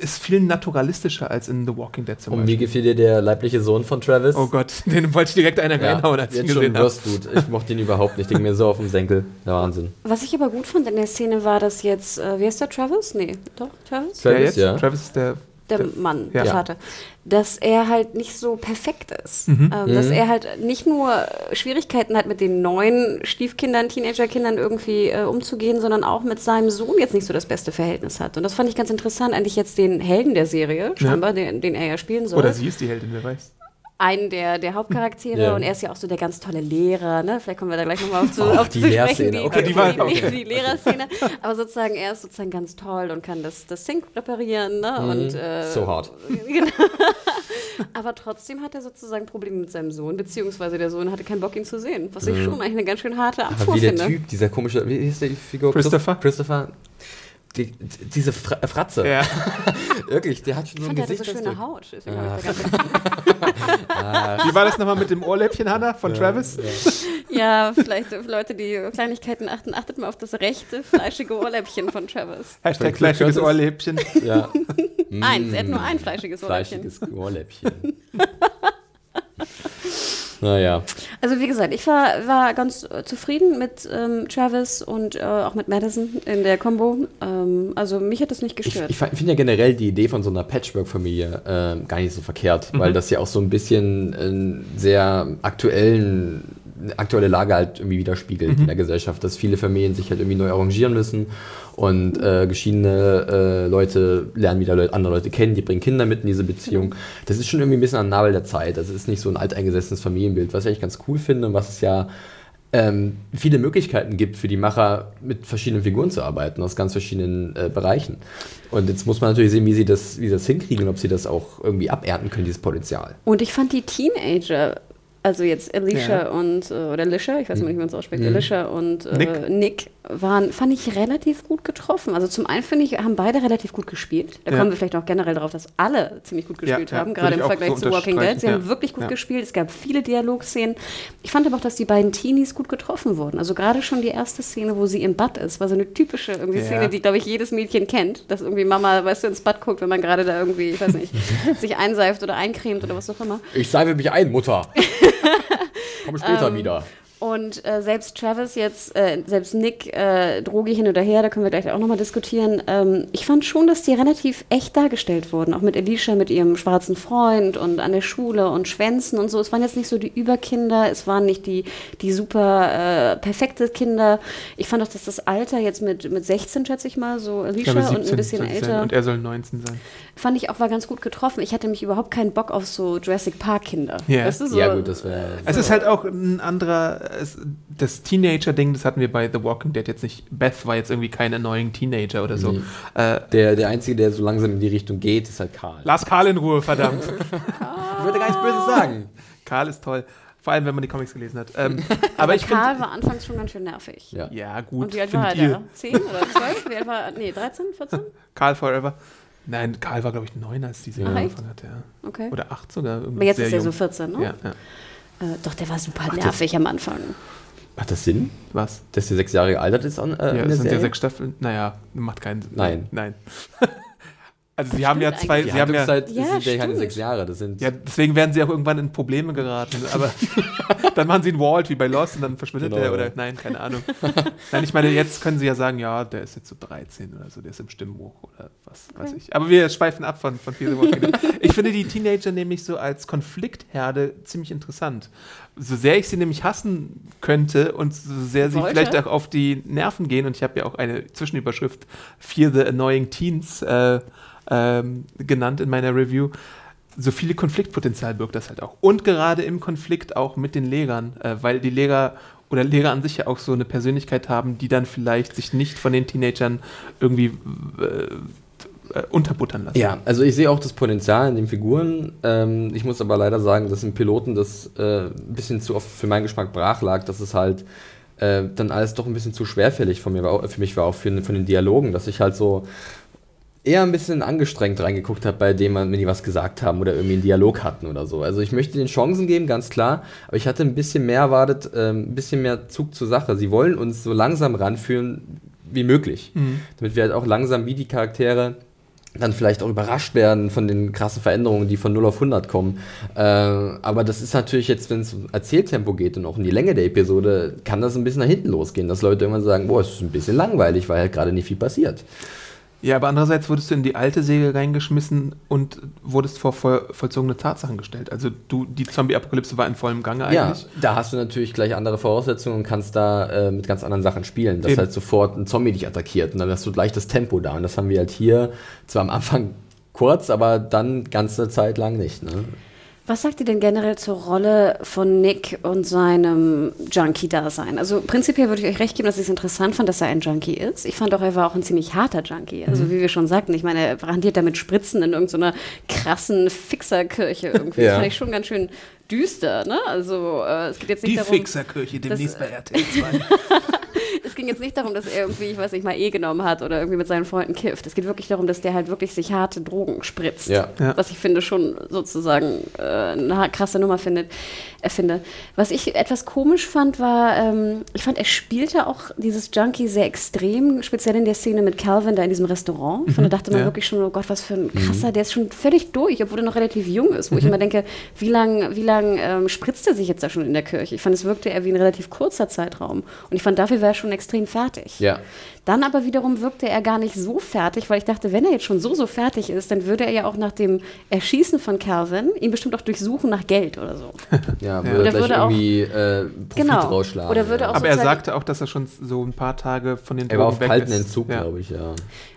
ist viel naturalistischer als in The Walking Dead zum Und wie Beispiel. gefiel dir der leibliche Sohn von Travis? Oh Gott, den wollte ich direkt einer ja, reinhauen, als ich ihn jetzt gesehen schon habe. Ich mochte ihn überhaupt nicht. Ich ging mir so auf den Senkel. Der Wahnsinn. Was ich aber gut fand in der Szene war, dass jetzt, äh, wie heißt der, Travis? Nee, doch, Travis? Travis, ja. Travis ist der. Der Der- Mann, ja. der Vater. Dass er halt nicht so perfekt ist. Ähm, Dass Mhm. er halt nicht nur Schwierigkeiten hat, mit den neuen Stiefkindern, Teenagerkindern irgendwie äh, umzugehen, sondern auch mit seinem Sohn jetzt nicht so das beste Verhältnis hat. Und das fand ich ganz interessant, eigentlich jetzt den Helden der Serie, scheinbar, den, den er ja spielen soll. Oder sie ist die Heldin, wer weiß. Einen der, der Hauptcharaktere Ja. und er ist ja auch so der ganz tolle Lehrer, ne? Vielleicht kommen wir da gleich nochmal auf, zu, Oh, auf die zu Lehrszene. Die, Okay, die die, war- die, okay. die Lehrerszene. Aber sozusagen, er ist sozusagen ganz toll und kann das, das Sink reparieren, ne? Und, äh, Mhm. So hart. Genau. Aber trotzdem hat er sozusagen Probleme mit seinem Sohn, beziehungsweise der Sohn hatte keinen Bock, ihn zu sehen. Was ich schon eigentlich eine ganz schön harte Mhm. Abfuhr wie der finde. Typ, dieser komische, wie hieß der Figur? Christopher? Christopher. Die, diese Fra äh, Fratze. Ja. Wirklich, der hat schon Ich so ein fand, der so Gesicht. schöne Haut. Da ganz- Wie war das nochmal mit dem Ohrläppchen, Hanna, von Travis? ja, vielleicht für Leute, die Kleinigkeiten achten, achtet mal auf das rechte, fleischige Ohrläppchen von Travis. Hashtag fleischiges. Ohrläppchen. ja. Eins, er hat nur ein fleischiges Ohrläppchen. Fleischiges Ohrläppchen. Naja. Also wie gesagt, ich war, war ganz äh, zufrieden mit ähm, Travis und äh, auch mit Madison in der Combo. Ähm, also mich hat das nicht Ich, gestört. ich finde ja generell die Idee von so einer Patchwork-Familie ähm, gar nicht so verkehrt, weil das ja auch so ein bisschen einen sehr aktuellen, aktuelle Lage halt irgendwie widerspiegelt in der Gesellschaft, dass viele Familien sich halt irgendwie neu arrangieren müssen und äh, geschiedene äh, Leute lernen wieder Leute, andere Leute kennen, die bringen Kinder mit in diese Beziehung. Das ist schon irgendwie ein bisschen ein Nabel der Zeit. Das ist nicht so ein alteingesessenes Familienbild, was ich eigentlich ganz cool finde und was es ja ähm, viele Möglichkeiten gibt für die Macher, mit verschiedenen Figuren zu arbeiten, aus ganz verschiedenen äh, Bereichen. Und jetzt muss man natürlich sehen, wie sie das, wie sie das hinkriegen und ob sie das auch irgendwie abernten können, dieses Potenzial. Und ich fand die Teenager, also jetzt Alicia Ja. und, äh, oder Alicia, ich weiß nicht, wie man es ausspricht, Mhm. Alicia und äh, Nick. Nick. waren, fand ich relativ gut getroffen. Also zum einen finde ich, haben beide relativ gut gespielt. Da Ja. kommen wir vielleicht auch generell darauf, dass alle ziemlich gut gespielt ja, haben, gerade im Vergleich so zu Walking Dead. Sie haben wirklich gut Ja. gespielt. Es gab viele Dialogszenen. Ich fand aber auch, dass die beiden Teenies gut getroffen wurden. Also gerade schon die erste Szene, wo sie im Bad ist, war so eine typische irgendwie Ja. Szene, die, glaube ich, jedes Mädchen kennt. Dass irgendwie Mama, weißt du, ins Bad guckt, wenn man gerade da irgendwie, ich weiß nicht, sich einseift oder eincremt oder was auch immer. Ich seife mich ein, Mutter. Komm später wieder. Und äh, selbst Travis jetzt, äh, selbst Nick, äh, Drogi hin oder her, da können wir gleich auch nochmal diskutieren. Ähm, ich fand schon, dass die relativ echt dargestellt wurden. Auch mit Alicia, mit ihrem schwarzen Freund und an der Schule und Schwänzen und so. Es waren jetzt nicht so die Überkinder, es waren nicht die, die super äh, perfekte Kinder. Ich fand auch, dass das Alter jetzt mit, mit 16, schätze ich mal, so Alicia glaube, und ein bisschen 17 älter, Und er soll 19 sein. fand ich auch war ganz gut getroffen. Ich hatte mich überhaupt keinen Bock auf so Jurassic Park Kinder. Ja. Weißt du, so, Ja, gut, das wäre. Es ist halt auch ein anderer, es, das Teenager-Ding, das hatten wir bei The Walking Dead jetzt nicht. Beth war jetzt irgendwie kein annoying Teenager oder so. Nee. Äh, Der, der Einzige, der so langsam in die Richtung geht, ist halt Karl. lass Karl in Ruhe, verdammt. Ich würde gar nichts Böses sagen. Karl ist toll. Vor allem, wenn man die Comics gelesen hat. Ähm, aber ich Karl finde. war anfangs schon ganz schön nervig. Ja. Ja, gut. Und wie alt war er da? 10 oder 12? Wie alt war er? Nee, 13, 14? Karl Forever. Nein, Karl war, glaube ich, neun, als die Serie echt? angefangen hat. Ja. Okay. Oder acht sogar. irgendwie Aber jetzt sehr ist er so jung. 14, ne? Ja, ja. Äh, doch, der war super Ach, das- nervig am Anfang. Macht das Sinn, Was? dass der sechs Jahre gealtert ist an, äh, Ja, es sind ja Serie? sechs Staffeln. Naja, macht keinen Sinn. Nein. Nein. also sie haben ja zwei, sie haben ja, Handlungszeit Ja, sind ja keine sechs Jahre. Das sind ja, deswegen werden sie auch irgendwann in Probleme geraten. Aber dann machen sie einen Walt wie bei Lost und dann verschwindet Genau. er oder nein, keine Ahnung. nein, ich meine, jetzt können sie ja sagen, ja, der ist jetzt so 13 oder so, der ist im Stimmbruch oder was weiß ich. Aber wir schweifen ab von, von Fear the Walking Dead. Ich finde die Teenager nämlich so als Konfliktherde ziemlich interessant. So sehr ich sie nämlich hassen könnte und so sehr sie Wollte. vielleicht auch auf die Nerven gehen, und ich habe ja auch eine Zwischenüberschrift Fear the Annoying Teens äh, ähm, genannt in meiner Review, so viel Konfliktpotenzial birgt das halt auch. Und gerade im Konflikt auch mit den Legern, äh, weil die Leger oder Leger an sich ja auch so eine Persönlichkeit haben, die dann vielleicht sich nicht von den Teenagern irgendwie äh, äh, unterbuttern lassen. Ja, also ich sehe auch das Potenzial in den Figuren. Ähm, ich muss aber leider sagen, dass im Piloten das äh, ein bisschen zu oft für meinen Geschmack brach lag, dass es halt äh, dann alles doch ein bisschen zu schwerfällig von mir war, für mich war, auch für, von den Dialogen, dass ich halt so eher ein bisschen angestrengt reingeguckt habe, bei dem man, wenn die was gesagt haben oder irgendwie einen Dialog hatten oder so. Also ich möchte den Chancen geben, ganz klar, aber ich hatte ein bisschen mehr erwartet, ähm, ein bisschen mehr Zug zur Sache. Sie wollen uns so langsam ranführen wie möglich, Mhm. damit wir halt auch langsam wie die Charaktere dann vielleicht auch überrascht werden von den krassen Veränderungen, die von 0 auf 100 kommen. Äh, aber das ist natürlich jetzt, wenn es um Erzähltempo geht und auch um die Länge der Episode, kann das ein bisschen nach hinten losgehen, dass Leute irgendwann sagen, boah, es ist ein bisschen langweilig, weil halt gerade nicht viel passiert. Ja, aber andererseits wurdest du in die alte Säge reingeschmissen und wurdest vor voll, vollzogene Tatsachen gestellt. Also du, die Zombie-Apokalypse war in vollem Gange Ja, eigentlich. da hast du natürlich gleich andere Voraussetzungen und kannst da äh, mit ganz anderen Sachen spielen, dass Eben. halt sofort ein Zombie dich attackiert und dann hast du gleich das Tempo da und das haben wir halt hier zwar am Anfang kurz, aber dann ganze Zeit lang nicht. Ne? Was sagt ihr denn generell zur Rolle von Nick und seinem Junkie-Dasein? Also prinzipiell würde ich euch recht geben, dass ich es interessant fand, dass er ein Junkie ist. Ich fand auch, er war auch ein ziemlich harter Junkie. Also Mhm. wie wir schon sagten, ich meine, er brandiert damit Spritzen in irgendeiner krassen Fixerkirche irgendwie. Ja. Das fand ich schon ganz schön düster. Ne? Also äh, es geht jetzt nicht Die darum... Fixerkirche demnächst das- bei RTL 2. Es ging jetzt nicht darum, dass er irgendwie, ich weiß nicht, mal E genommen hat oder irgendwie mit seinen Freunden kifft. Es geht wirklich darum, dass der halt wirklich sich harte Drogen spritzt. Ja. Ja. Was ich finde schon sozusagen äh, eine krasse Nummer findet, äh, finde. Was ich etwas komisch fand, war, ähm, ich fand, er spielte auch dieses Junkie sehr extrem, speziell in der Szene mit Calvin da in diesem Restaurant. Ich fand, da dachte man ja. wirklich schon, oh Gott, was für ein krasser, der ist schon völlig durch, obwohl er noch relativ jung ist. Wo ich immer denke, wie lang, wie lang ähm, spritzt er sich jetzt da schon in der Kirche? Ich fand, es wirkte eher wie ein relativ kurzer Zeitraum. Und ich fand, dafür war er schon extrem fertig. Ja. Dann aber wiederum wirkte er gar nicht so fertig, weil ich dachte, wenn er jetzt schon so, so fertig ist, dann würde er ja auch nach dem Erschießen von Calvin ihn bestimmt auch durchsuchen nach Geld oder so. Ja, würde Oder würde auch- irgendwie äh, Profit Genau. rausschlagen. Oder würde ja. auch Aber er sagte auch, dass er schon so ein paar Tage von den Er war Drogen auf weg kalten ist. Entzug, Ja. glaube ich, ja.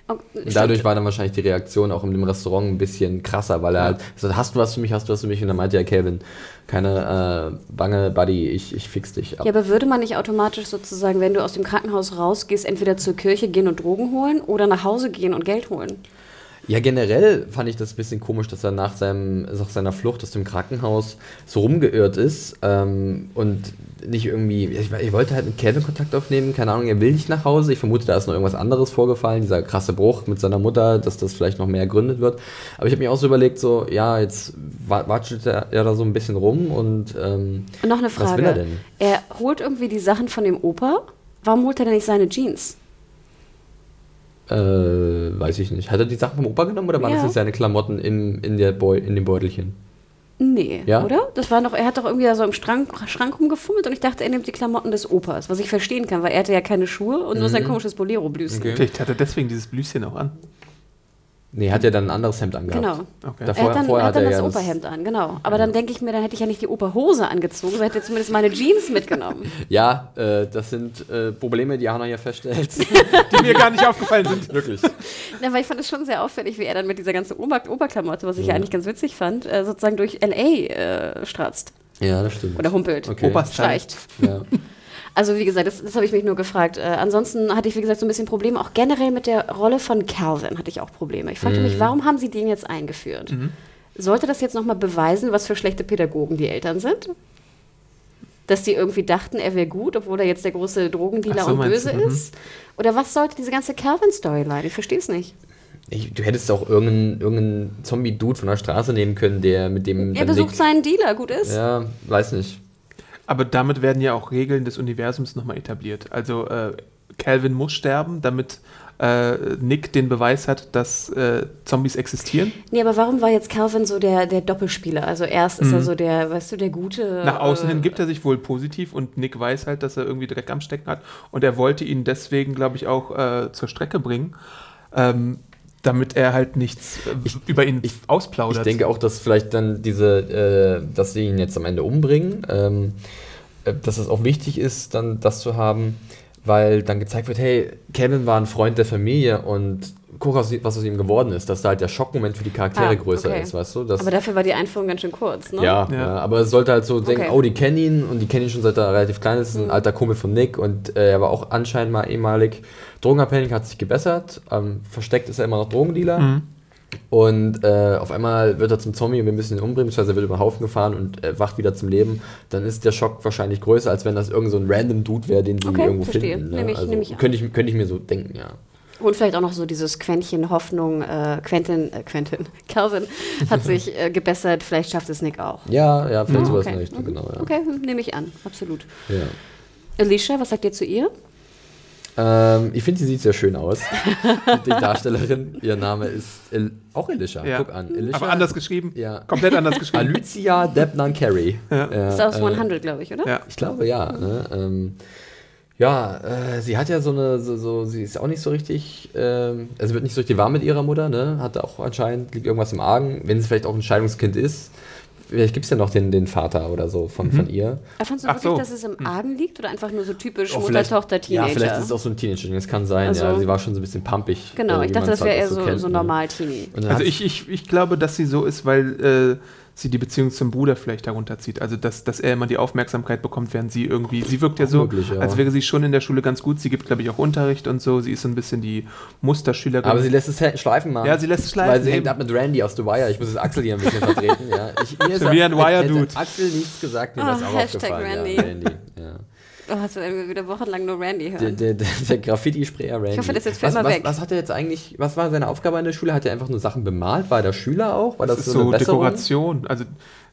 Und dadurch war dann wahrscheinlich die Reaktion auch in dem Restaurant ein bisschen krasser, weil er halt gesagt hast du was für mich, hast du was für mich? Und dann meinte ja Kevin, keine äh, Bange, Buddy, ich, ich fix dich ab. Ja, aber würde man nicht automatisch sozusagen, wenn du aus dem Krankenhaus rausgehst, entweder zur Kirche gehen und Drogen holen oder nach Hause gehen und Geld holen? Ja, generell fand ich das ein bisschen komisch, dass er nach, seinem, nach seiner Flucht aus dem Krankenhaus so rumgeirrt ist ähm, und nicht irgendwie. Ich, ich wollte halt mit Kevin Kontakt aufnehmen, keine Ahnung, er will nicht nach Hause. Ich vermute, da ist noch irgendwas anderes vorgefallen, dieser krasse Bruch mit seiner Mutter, dass das vielleicht noch mehr ergründet wird. Aber ich habe mir auch so überlegt, so, ja, jetzt wa- watschelt er ja da so ein bisschen rum und. Ähm, Und noch eine Was Frage. will er denn? Er holt irgendwie die Sachen von dem Opa. Warum holt er denn nicht seine Jeans? Äh, weiß ich nicht. Hat er die Sachen vom Opa genommen oder waren Ja. das jetzt seine Klamotten in, in, der Beu in dem Beutelchen? Nee, Ja? oder? Das war doch, er hat doch irgendwie da so im Schrank, Schrank rumgefummelt und ich dachte, er nimmt die Klamotten des Opas, was ich verstehen kann, weil er hatte ja keine Schuhe und nur sein komisches Bolero-Blüschen. Okay. Vielleicht hat er deswegen dieses Blüschen auch an. Nee, hat er dann ein anderes Hemd angehabt. Genau. Okay. Davor- er hat dann, vorher er hat dann hat das er ja Operhemd an, genau. Aber dann denke ich mir, dann hätte ich ja nicht die Operhose angezogen, sondern hätte zumindest meine Jeans mitgenommen. Ja, äh, das sind äh, Probleme, die Hanna hier feststellt. Die mir gar nicht aufgefallen sind. Wirklich. Ja, weil ich fand es schon sehr auffällig, wie er dann mit dieser ganzen Ober Oberklamotte, was ich ja eigentlich ganz witzig fand, äh, sozusagen durch L.A. Äh, stratzt Ja, das stimmt. oder humpelt. Okay. Opas Schleicht. Ja. Also wie gesagt, das, das habe ich mich nur gefragt. Äh, ansonsten hatte ich, wie gesagt, so ein bisschen Probleme. Auch generell mit der Rolle von Calvin hatte ich auch Probleme. Ich fragte mich, warum haben sie den jetzt eingeführt? Sollte das jetzt nochmal beweisen, was für schlechte Pädagogen die Eltern sind? Dass die irgendwie dachten, er wäre gut, obwohl er jetzt der große Drogendealer so, und böse du, mhm. ist? Oder was sollte diese ganze Calvin-Storyline? Ich verstehe es nicht. Ich, du hättest auch irgendeinen irgendein Zombie-Dude von der Straße nehmen können, der mit dem. Er besucht Nick- seinen Dealer, gut ist. Ja, weiß nicht. Aber damit werden ja auch Regeln des Universums nochmal etabliert. Also äh, Calvin muss sterben, damit äh, Nick den Beweis hat, dass äh, Zombies existieren. Nee, aber warum war jetzt Calvin so der, der Doppelspieler? Also erst ist er so der, weißt du, der gute. Mhm. Nach außen äh, hin gibt er sich wohl positiv und Nick weiß halt, dass er irgendwie Dreck am Stecken hat. Und er wollte ihn deswegen, glaube ich, auch äh, zur Strecke bringen, ähm, damit er halt nichts äh, über ihn Ich ausplaudert. denke auch, dass vielleicht dann diese, äh, dass sie ihn jetzt am Ende umbringen, ähm, äh, dass es auch wichtig ist, dann das zu haben, weil dann gezeigt wird, hey, Kevin war ein Freund der Familie und guck, aus- was aus ihm geworden ist, dass da halt der Schockmoment für die Charaktere Ah, größer okay. ist, weißt du? Dass, Aber dafür war die Einführung ganz schön kurz, ne? ja, Ja. ja. aber es sollte halt so denken, Okay. oh, die kennen ihn und die kennen ihn schon seit er relativ klein ist, ist ein Mhm. alter Kumpel von Nick und äh, er war auch anscheinend mal ehemalig drogenabhängig, hat sich gebessert, ähm, versteckt ist er immer noch Drogendealer Mhm. und äh, auf einmal wird er zum Zombie und wir müssen ihn umbringen, beziehungsweise er wird über den Haufen gefahren und äh, wacht wieder zum Leben, dann ist der Schock wahrscheinlich größer, als wenn das irgend so ein random Dude wäre, den sie Okay, irgendwo verstehe. finden. Ne? Nehm ich- also, nehm ich an. könnte, ich, könnte ich mir so denken, ja. Und vielleicht auch noch so dieses Quäntchen Hoffnung, äh, Quentin, äh, Quentin, Calvin hat sich äh, gebessert, vielleicht schafft es Nick auch. Ja, ja, vielleicht Ah, sowas okay. in Richtung, Mhm. genau. Ja. Okay, nehme ich an, absolut. Ja. Alicia, was sagt ihr zu ihr? Ähm, ich finde, sie sieht sehr schön aus. die Darstellerin, ihr Name ist El auch Elisha. Ja. Guck an. Elisha. Aber anders geschrieben. Ja. Komplett anders geschrieben. Alicia Debnan Carey. Ja. Ja, Ist aus äh, 100, glaube ich, oder? ja. Ich glaube ja. Ne? Ähm, ja, äh, sie hat ja so eine, so, so, sie ist auch nicht so richtig, ähm, also wird nicht so richtig warm mit ihrer Mutter, ne? Hat auch anscheinend, liegt irgendwas im Argen, wenn sie vielleicht auch ein Scheidungskind ist. Vielleicht gibt es ja noch den, den Vater oder so von, von ihr. Aber Fandst du Ach wirklich, so. dass es im Argen liegt oder einfach nur so typisch Oh, Mutter, vielleicht- Tochter, Ja, vielleicht ist es auch so ein Teenager, das kann sein, Also- ja. Sie war schon so ein bisschen pumpig. genau, äh, ich dachte, das wäre halt eher so, kennt, so ne? normal Teenie. Also ich, ich, ich glaube, dass sie so ist, weil äh, sie die Beziehung zum Bruder vielleicht herunterzieht. Also dass, dass er immer die Aufmerksamkeit bekommt, während sie irgendwie, sie wirkt ja so, möglich, ja. als wäre sie schon in der Schule ganz gut. Sie gibt, glaube ich, auch Unterricht und so. Sie ist so ein bisschen die Musterschülerin. Aber sie lässt es hä- schleifen, Mann. Ja, sie lässt es schleifen, Weil sie hängt eben. ab mit Randy aus The Wire. Ich muss jetzt Axel hier ein bisschen vertreten. Ja. Ich, mir ist- wie ein Wire-Dude. Axel nichts gesagt, mir Ah, wäre das auch Hashtag aufgefallen. Randy. Ja, Randy. Ja. Oh, hast du irgendwie wieder wochenlang nur Randy Der, hören. der, der, der Graffiti-Sprayer Randy. Ich hoffe, das ist jetzt für was, immer was, weg. Was hat er jetzt eigentlich, was war seine Aufgabe an der Schule? Hat er einfach nur Sachen bemalt? War er Schüler auch? War das, Das ist so eine so? Dekoration. Also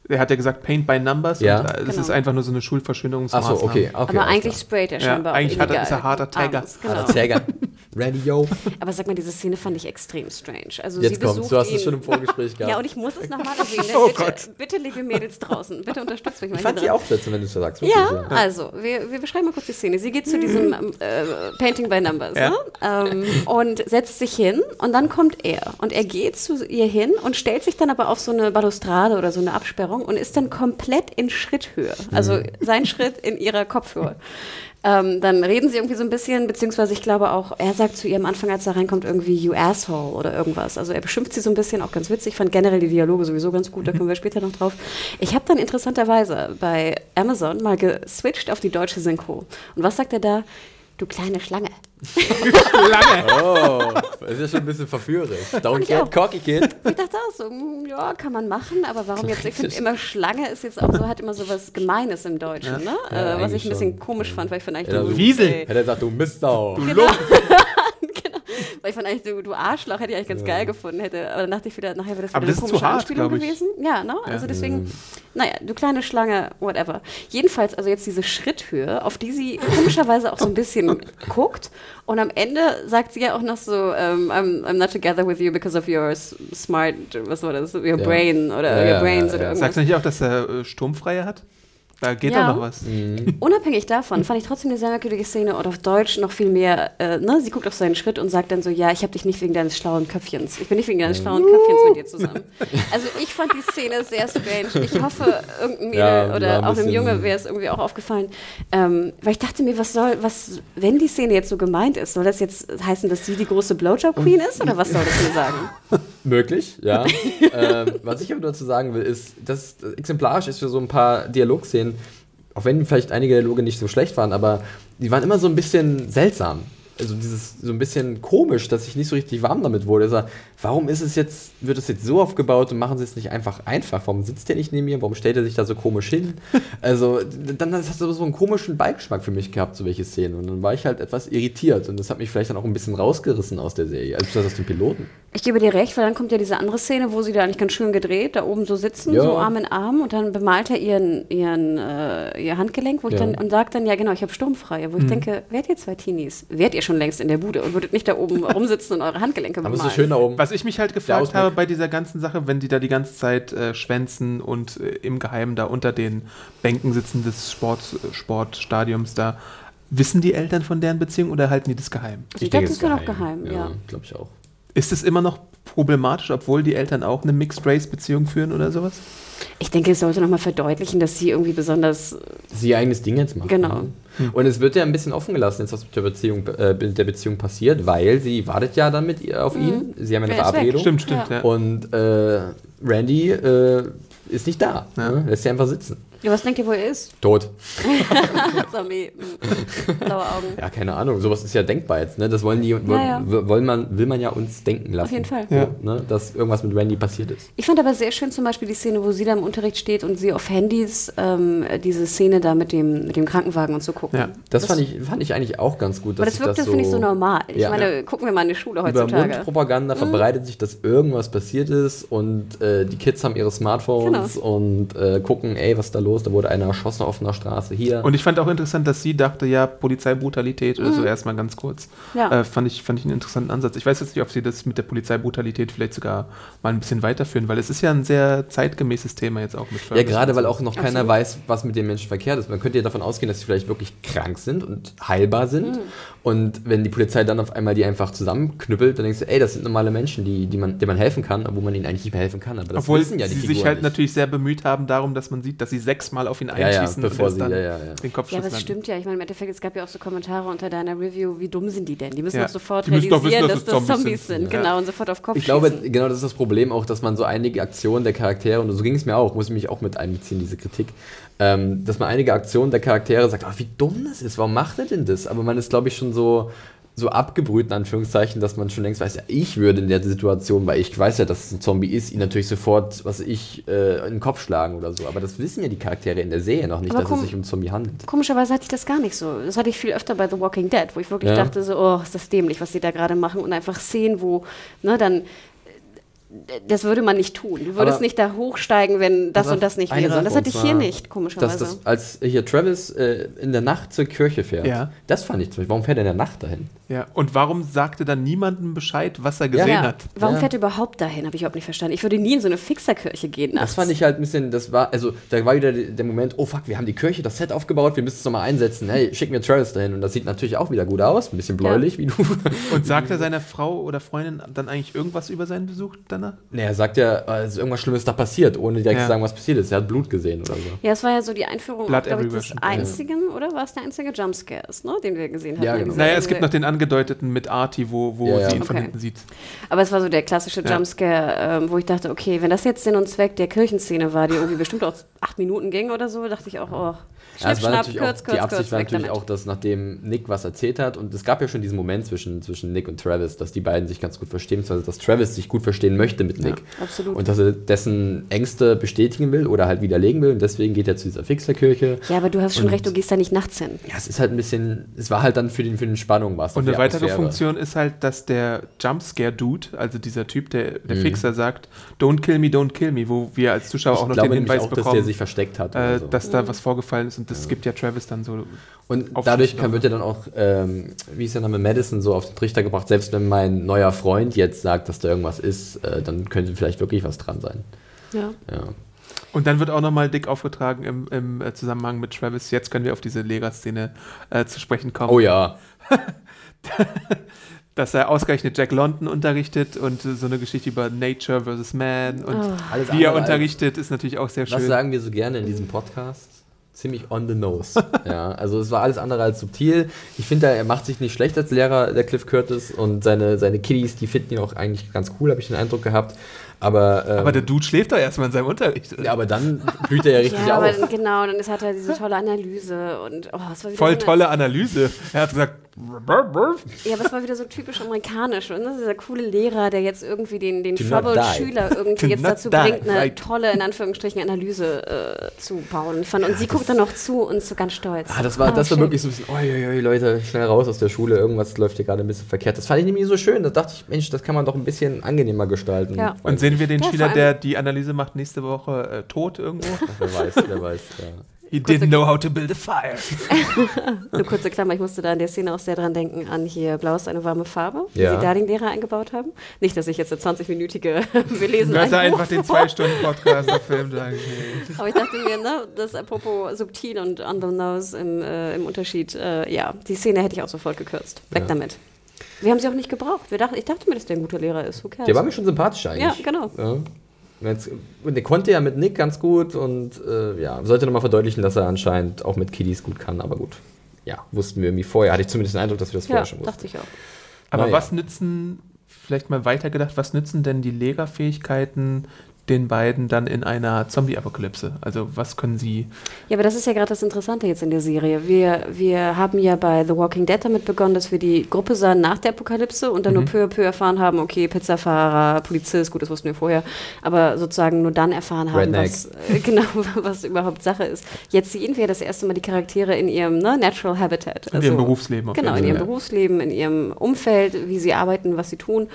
er hat ja gesagt Paint by Numbers. Ja. Und, äh, das Genau. ist einfach nur so eine Ach Schulverschönerungsmaßnahme. so, okay. okay Aber eigentlich sprayt er Ja, scheinbar auch eigentlich hat er- ist er harter Tiger. abends, Genau. Harter Träger. Randy Yo. Aber sag mal, diese Szene fand ich extrem strange. Also Jetzt sie besucht Du hast ihn. es schon im Vorgespräch gehabt. Ja, und ich muss es nochmal erwähnen. Oh bitte, Gott. bitte, liebe Mädels draußen, bitte unterstützt mich mal ich fand sie auch setzen, wenn du es so sagst. wirklich, Ja, also, wir, wir beschreiben mal kurz die Szene. Sie geht zu diesem ähm, äh, Painting by Numbers Ja. ne? ähm, und setzt sich hin und dann kommt er. Und er geht zu ihr hin und stellt sich dann aber auf so eine Balustrade oder so eine Absperrung und ist dann komplett in Schritthöhe. Also Mhm. sein Schritt in ihrer Kopfhöhe. Ähm, dann reden sie irgendwie so ein bisschen, beziehungsweise ich glaube auch, er sagt zu ihr am Anfang, als er reinkommt, irgendwie you asshole oder irgendwas. Also er beschimpft sie so ein bisschen, auch ganz witzig. Ich fand generell die Dialoge sowieso ganz gut, da kommen wir später noch drauf. Ich habe dann interessanterweise bei Amazon mal geswitcht auf die deutsche Synchro. Und was sagt er da? Du kleine Schlange. Lange. Oh, das ist ja schon ein bisschen verführerisch. Don't get cocky, kid. Ich dachte auch so, hm, ja, kann man machen, aber warum jetzt? Ich finde immer Schlange ist jetzt auch so, hat immer so was Gemeines im Deutschen, ne? Ja, äh, was ich ein bisschen schon. komisch fand, weil ich fand eigentlich, Ja, du, so Wiesel. Hätte er gesagt, du Mistau. Genau. genau. Weil ich fand eigentlich, du, du Arschloch, hätte ich eigentlich ganz geil gefunden. Hätte, aber dann dachte ich wieder, nachher wäre das wieder Aber eine das ist komische zu hart, Anspielung gewesen. Ja, ne? Also Ja. deswegen, naja, du kleine Schlange, whatever. Jedenfalls, also jetzt diese Schritthöhe, auf die sie komischerweise auch so ein bisschen guckt. Und am Ende sagt sie ja auch noch so, ähm, I'm, I'm not together with you because of your smart, was war das, your Ja. brain oder Ja, your ja, brains ja, oder ja. irgendwas. Sagst du nicht auch, dass er äh, Sturmfreie hat? Da geht Ja. doch noch was. Unabhängig davon fand ich trotzdem eine sehr merkwürdige Szene und auf Deutsch noch viel mehr. Äh, ne? Sie guckt auf seinen Schritt und sagt dann so: Ja, ich habe dich nicht wegen deines schlauen Köpfchens. Ich bin nicht wegen deines schlauen Köpfchens mit dir zusammen. Also, ich fand die Szene sehr strange. Ich hoffe, irgendein Mädel Ja, oder ein auch einem Junge wäre es irgendwie auch aufgefallen. Ähm, weil ich dachte mir, was soll, was, wenn die Szene jetzt so gemeint ist, soll das jetzt heißen, dass sie die große Blowjob-Queen ist oder was soll das mir sagen? Möglich, ja. ähm, was ich aber dazu sagen will, ist, dass das exemplarisch ist für so ein paar Dialogszenen, auch wenn vielleicht einige Dialoge nicht so schlecht waren, aber die waren immer so ein bisschen seltsam. Also dieses so ein bisschen komisch, dass ich nicht so richtig warm damit wurde. Also, warum ist es jetzt, wird es jetzt so aufgebaut und machen sie es nicht einfach einfach? Warum sitzt der nicht neben mir? Warum stellt er sich da so komisch hin? Also, dann hat es so einen komischen Beigeschmack für mich gehabt, so welche Szenen. Und dann war ich halt etwas irritiert und das hat mich vielleicht dann auch ein bisschen rausgerissen aus der Serie, also aus dem Piloten. Ich gebe dir recht, weil dann kommt ja diese andere Szene, wo sie da eigentlich ganz schön gedreht, da oben so sitzen, Ja. so Arm in Arm und dann bemalt er ihren, ihren, äh, ihr Handgelenk wo ich Ja. dann, und sagt dann, ja genau, ich habe sturmfrei. Wo ich denke, wärt ihr zwei Teenies? Wärt ihr schon längst in der Bude und würdet nicht da oben rumsitzen und eure Handgelenke Aber bemalen? es ist so schön da oben. Was ich mich halt gefragt habe bei dieser ganzen Sache, wenn die da die ganze Zeit äh, schwänzen und äh, im Geheimen da unter den Bänken sitzen des Sport, Sportstadiums da, wissen die Eltern von deren Beziehung oder halten die das geheim? Also ich glaube, das ist ja noch geheim, ja. glaube ich auch. Ist es immer noch problematisch, obwohl die Eltern auch eine Mixed-Race-Beziehung führen oder sowas? Ich denke, es sollte nochmal verdeutlichen, dass sie irgendwie besonders, Sie ihr eigenes Ding jetzt machen. Genau. Und es wird ja ein bisschen offen gelassen, jetzt was mit der Beziehung, äh, der Beziehung passiert, weil sie wartet ja dann mit ihr auf ihn. Sie haben ja eine Er. Verabredung. Stimmt, stimmt, Ja. ja. Und äh, Randy äh, ist nicht da. Ja. Ne? Lässt sie einfach sitzen. Ja, was denkt ihr, wo er ist? Tot. Zombie, mm, blaue Augen. Ja, keine Ahnung. Sowas ist ja denkbar jetzt. Ne? Das wollen die, ja. w- wollen man, will man ja uns denken lassen. Auf jeden Fall. So, Ja. ne? Dass irgendwas mit Randy passiert ist. Ich fand aber sehr schön zum Beispiel die Szene, wo sie da im Unterricht steht und sie auf Handys ähm, diese Szene da mit dem, mit dem Krankenwagen und so gucken. Ja. Das, fand, ich, fand ich eigentlich auch ganz gut. Aber das wirkte, finde ich, so normal. Ich Ja. meine, gucken wir mal in die Schule Über heutzutage. Mhm. Mundpropaganda verbreitet sich, dass irgendwas passiert ist und äh, die Kids haben ihre Smartphones Genau. und äh, gucken, ey, was da los? Da wurde einer erschossen auf einer Straße hier. Und ich fand auch interessant, dass sie dachte, ja, Polizeibrutalität oder so erstmal ganz kurz. Mhm. Ja. Äh, fand, ich, fand ich einen interessanten Ansatz. Ich weiß jetzt nicht, ob sie das mit der Polizeibrutalität vielleicht sogar mal ein bisschen weiterführen, weil es ist ja ein sehr zeitgemäßes Thema jetzt auch mit ja, gerade weil auch noch keiner Absolut. weiß, was mit den Menschen verkehrt ist. Man könnte ja davon ausgehen, dass sie vielleicht wirklich krank sind und heilbar sind. Mhm. Und wenn die Polizei dann auf einmal die einfach zusammenknüppelt, dann denkst du, ey, das sind normale Menschen, die, die man, denen man helfen kann, obwohl man ihnen eigentlich nicht mehr helfen kann. Aber das Obwohl wissen ja die sie Figuren sich halt nicht. natürlich sehr bemüht haben darum, dass man sieht, dass sie sechsmal auf ihn ja, ja, einschießen bevor und sie, dann ja, ja, ja. den Ja, Kopfschuss aber es landen. stimmt ja. Ich meine, im Endeffekt, es gab ja auch so Kommentare unter deiner Review, wie dumm sind die denn? Die müssen Ja. doch sofort Die müssen doch wissen, realisieren, dass dass das Zombies Zombies sind. sind. Ja. Genau, und sofort auf Kopf Ich glaube, schießen. genau das ist das Problem auch, dass man so einige Aktionen der Charaktere, und so ging es mir auch, muss ich mich auch mit einbeziehen, diese Kritik, ähm, dass man einige Aktionen der Charaktere sagt, oh, wie dumm das ist, warum macht er denn das? Aber man ist, glaube ich, schon so so abgebrüht, in Anführungszeichen, dass man schon längst weiß, ja, ich würde in der Situation, weil ich weiß ja, dass es ein Zombie ist, ihn natürlich sofort, was ich, äh, in den Kopf schlagen oder so. Aber das wissen ja die Charaktere in der Serie noch nicht, Aber dass es sich um Zombie handelt. Komischerweise hatte ich das gar nicht so. Das hatte ich viel öfter bei The Walking Dead, wo ich wirklich Ja. dachte so, oh, ist das dämlich, was sie da gerade machen und einfach Szenen, wo, ne, dann, das würde man nicht tun. Du würdest Aber- nicht da hochsteigen, wenn das und das nicht wäre. Und das hatte ich hier nicht, komischerweise. Dass das, als hier Travis äh, in der Nacht zur Kirche fährt, Ja. das fand ich zum Beispiel. Warum fährt er in der Nacht dahin? Ja. Und warum sagte dann niemandem Bescheid, was er gesehen ja, hat? warum Ja. fährt er überhaupt dahin? Habe ich überhaupt nicht verstanden. Ich würde nie in so eine Fixerkirche gehen. Das nachts. fand ich halt ein bisschen, das war, also da war wieder der Moment, oh fuck, wir haben die Kirche, das Set aufgebaut, wir müssen es nochmal einsetzen. Hey, schick mir Travis dahin. Und das sieht natürlich auch wieder gut aus, ein bisschen bläulich, wie du. Und sagt er seiner Frau oder Freundin dann eigentlich irgendwas über seinen Besuch danach? Nee, er sagt ja, es ist irgendwas Schlimmes da passiert, ohne direkt Ja. zu sagen, was passiert ist. Er hat Blut gesehen oder so. Ja, es war ja so die Einführung, glaube ich, des einzigen, oder war es der einzige Jumpscares, ne, den wir gesehen haben? Ja, genau. Naja, es gibt noch den angedeuteten mit Artie, wo, wo Ja, ja. sie ihn von Okay. hinten sieht. Aber es war so der klassische Ja. Jumpscare, ähm, wo ich dachte, okay, wenn das jetzt Sinn und Zweck der Kirchenszene war, die irgendwie bestimmt auch acht Minuten ging oder so, dachte ich auch, oh, Ja, schnipp, es war schnapp, natürlich kürz, auch, kürz, die Absicht kürz, war natürlich damit. auch, dass nachdem Nick was erzählt hat, und es gab ja schon diesen Moment zwischen, zwischen Nick und Travis, dass die beiden sich ganz gut verstehen, beziehungsweise dass Travis sich gut verstehen möchte mit Nick. absolut. Und dass er dessen Ängste bestätigen will oder halt widerlegen will. Und deswegen geht er zu dieser Fixerkirche. Ja, aber du hast schon Und- recht, du gehst da nicht nachts hin. Ja, es ist halt ein bisschen, es war halt dann für den, für den Spannung was. Und eine weitere Atmosphäre. Funktion ist halt, dass der Jumpscare-Dude, also dieser Typ, der, der Mhm. Fixer, sagt, don't kill me, don't kill me, wo wir als Zuschauer auch Ich noch glaube den Hinweis auch, dass der bekommen, sich versteckt hat. äh, so. dass da was vorgefallen ist und das gibt ja Travis dann so. Und dadurch kann, wird ja dann auch, ähm, wie ist der Name, Madison so auf den Trichter gebracht, selbst wenn mein neuer Freund jetzt sagt, dass da irgendwas ist, äh, dann könnte vielleicht wirklich was dran sein. Ja. Ja. Und dann wird auch nochmal dick aufgetragen im, im äh, Zusammenhang mit Travis. Jetzt können wir auf diese Lehrer-Szene äh, zu sprechen kommen. Oh ja. Dass er ausgerechnet Jack London unterrichtet und so eine Geschichte über Nature versus Man und Oh. Wie er unterrichtet, ist natürlich auch sehr Was schön. sagen wir so gerne in diesem Podcast? Ziemlich on the nose. ja, also es war alles andere als subtil. Ich finde, er macht sich nicht schlecht als Lehrer, der Cliff Curtis, und seine, seine Kiddies, die finden ihn auch eigentlich ganz cool, habe ich den Eindruck gehabt. Aber, ähm, Aber der Dude schläft doch erstmal in seinem Unterricht. ja, aber dann blüht er ja richtig Ja, aber auf. dann, genau, dann ist, hat er diese tolle Analyse und oh, Voll tolle Analyse. Er hat gesagt, Ja, aber es war wieder so typisch amerikanisch. Und dieser coole Lehrer, der jetzt irgendwie den, den. Trouble-Schüler irgendwie jetzt dazu die, bringt, eine right. tolle, in Anführungsstrichen, Analyse äh, zu bauen. Fand, und sie guckt dann noch zu und ist so ganz stolz. Ah, das war, Ah, das war wirklich so ein bisschen, oi, oi, oi, Leute, schnell raus aus der Schule, irgendwas läuft hier gerade ein bisschen verkehrt. Das fand ich nämlich so schön. Da dachte ich, Mensch, das kann man doch ein bisschen angenehmer gestalten. Ja. Und sehen wir den Ja, Schüler, der die Analyse macht, nächste Woche äh, tot irgendwo? Wer weiß, wer weiß. Ja. He didn't know how to build a fire. Eine kurze Klammer, ich musste da in der Szene auch sehr dran denken, an hier Blau ist eine warme Farbe, Ja. sie da den Lehrer eingebaut haben. Nicht, dass ich jetzt eine 20-minütige, wir lesen Du hast ein Buch einfach den zwei Stunden Podcast gefilmt. Okay. Aber ich dachte mir, ne, das apropos subtil und on the nose im, äh, im Unterschied, äh, ja, die Szene hätte ich auch sofort gekürzt. Weg Ja. damit. Wir haben sie auch nicht gebraucht. Wir dachten, ich dachte mir, dass der ein guter Lehrer ist. Who cares? Der war mir schon sympathisch ja, eigentlich. genau. Ja. Und Jetzt, und der konnte ja mit Nick ganz gut und äh, ja, sollte nochmal verdeutlichen, dass er anscheinend auch mit Kiddies gut kann, aber gut. Ja, wussten wir irgendwie vorher. Hatte ich zumindest den Eindruck, dass wir das vorher Ja, schon wussten. dachte ich auch. Aber Naja. was nützen, vielleicht mal weitergedacht, was nützen denn die Legerfähigkeiten den beiden dann in einer Zombie-Apokalypse? Also was können sie... Ja, aber das ist ja gerade das Interessante jetzt in der Serie. Wir, wir haben ja bei The Walking Dead damit begonnen, dass wir die Gruppe sahen nach der Apokalypse und dann nur peu à peu erfahren haben, okay, Pizzafahrer, Polizist, gut, das wussten wir vorher, aber sozusagen nur dann erfahren haben, Redneck. was, äh, genau, was überhaupt Sache ist. Jetzt sehen wir das erste Mal die Charaktere in ihrem ne, Natural Habitat. In ihrem Berufsleben auf Genau, in ihrem Fall. Berufsleben, in ihrem Umfeld, wie sie arbeiten, was sie tun.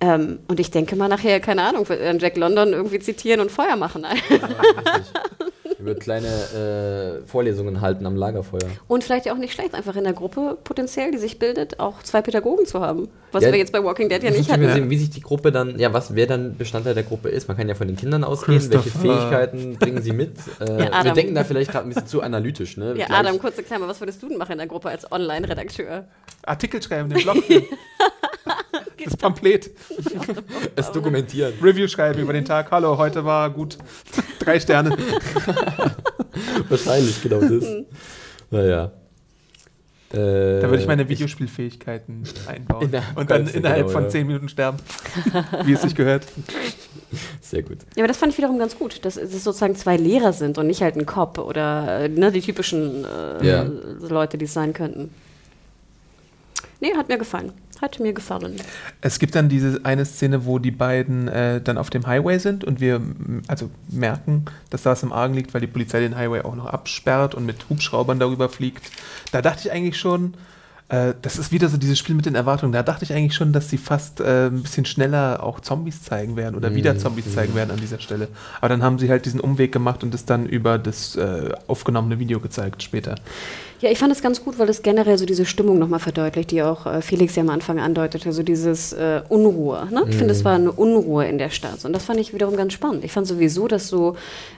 Ähm, und ich denke mal nachher, keine Ahnung, wird Jack London irgendwie zitieren und Feuer machen. Er wird kleine äh, Vorlesungen halten am Lagerfeuer. Und vielleicht ja auch nicht schlecht, einfach in der Gruppe potenziell, die sich bildet, auch zwei Pädagogen zu haben. Was Ja, wir jetzt bei Walking Dead ja nicht Müssen wir hatten. sehen, wie sich die Gruppe dann, ja, was wer dann Bestandteil der Gruppe ist. Man kann ja von den Kindern ausgehen, welche. Fähigkeiten bringen sie mit. Äh, wir Adam. denken da vielleicht gerade ein bisschen zu analytisch, ne? Ja, Vielleicht- Adam, kurze Klammer, was würdest du denn machen in der Gruppe als Online-Redakteur? Artikel schreiben, den Blog. Das Pamphlet. es dokumentieren. Review schreiben über den Tag. Hallo, heute war gut. Drei Sterne. Wahrscheinlich, genau das. naja. Äh, Da würde ich meine Videospielfähigkeiten einbauen. Innerhalb Und dann innerhalb genau, von ja. zehn Minuten sterben. Wie es sich gehört. Sehr gut. Ja, aber das fand ich wiederum ganz gut, dass es sozusagen zwei Lehrer sind und nicht halt ein Cop oder äh, ne, die typischen äh, Ja. Leute, die es sein könnten. Nee, hat mir gefallen. Hat mir gefallen. Es gibt dann diese eine Szene, wo die beiden äh, dann auf dem Highway sind und wir m- also merken, dass da was im Argen liegt, weil die Polizei den Highway auch noch absperrt und mit Hubschraubern darüber fliegt. Da dachte ich eigentlich schon, äh, das ist wieder so dieses Spiel mit den Erwartungen. Da dachte ich eigentlich schon, dass sie fast äh, ein bisschen schneller auch Zombies zeigen werden oder wieder Zombies zeigen werden an dieser Stelle. Aber dann haben sie halt diesen Umweg gemacht und es dann über das äh, aufgenommene Video gezeigt später. Ja, ich fand es ganz gut, weil es generell so diese Stimmung nochmal verdeutlicht, die auch äh, Felix ja am Anfang andeutete, so dieses äh, Unruhe. Ne? Ich finde, es war eine Unruhe in der Stadt und das fand ich wiederum ganz spannend. Ich fand sowieso, dass so,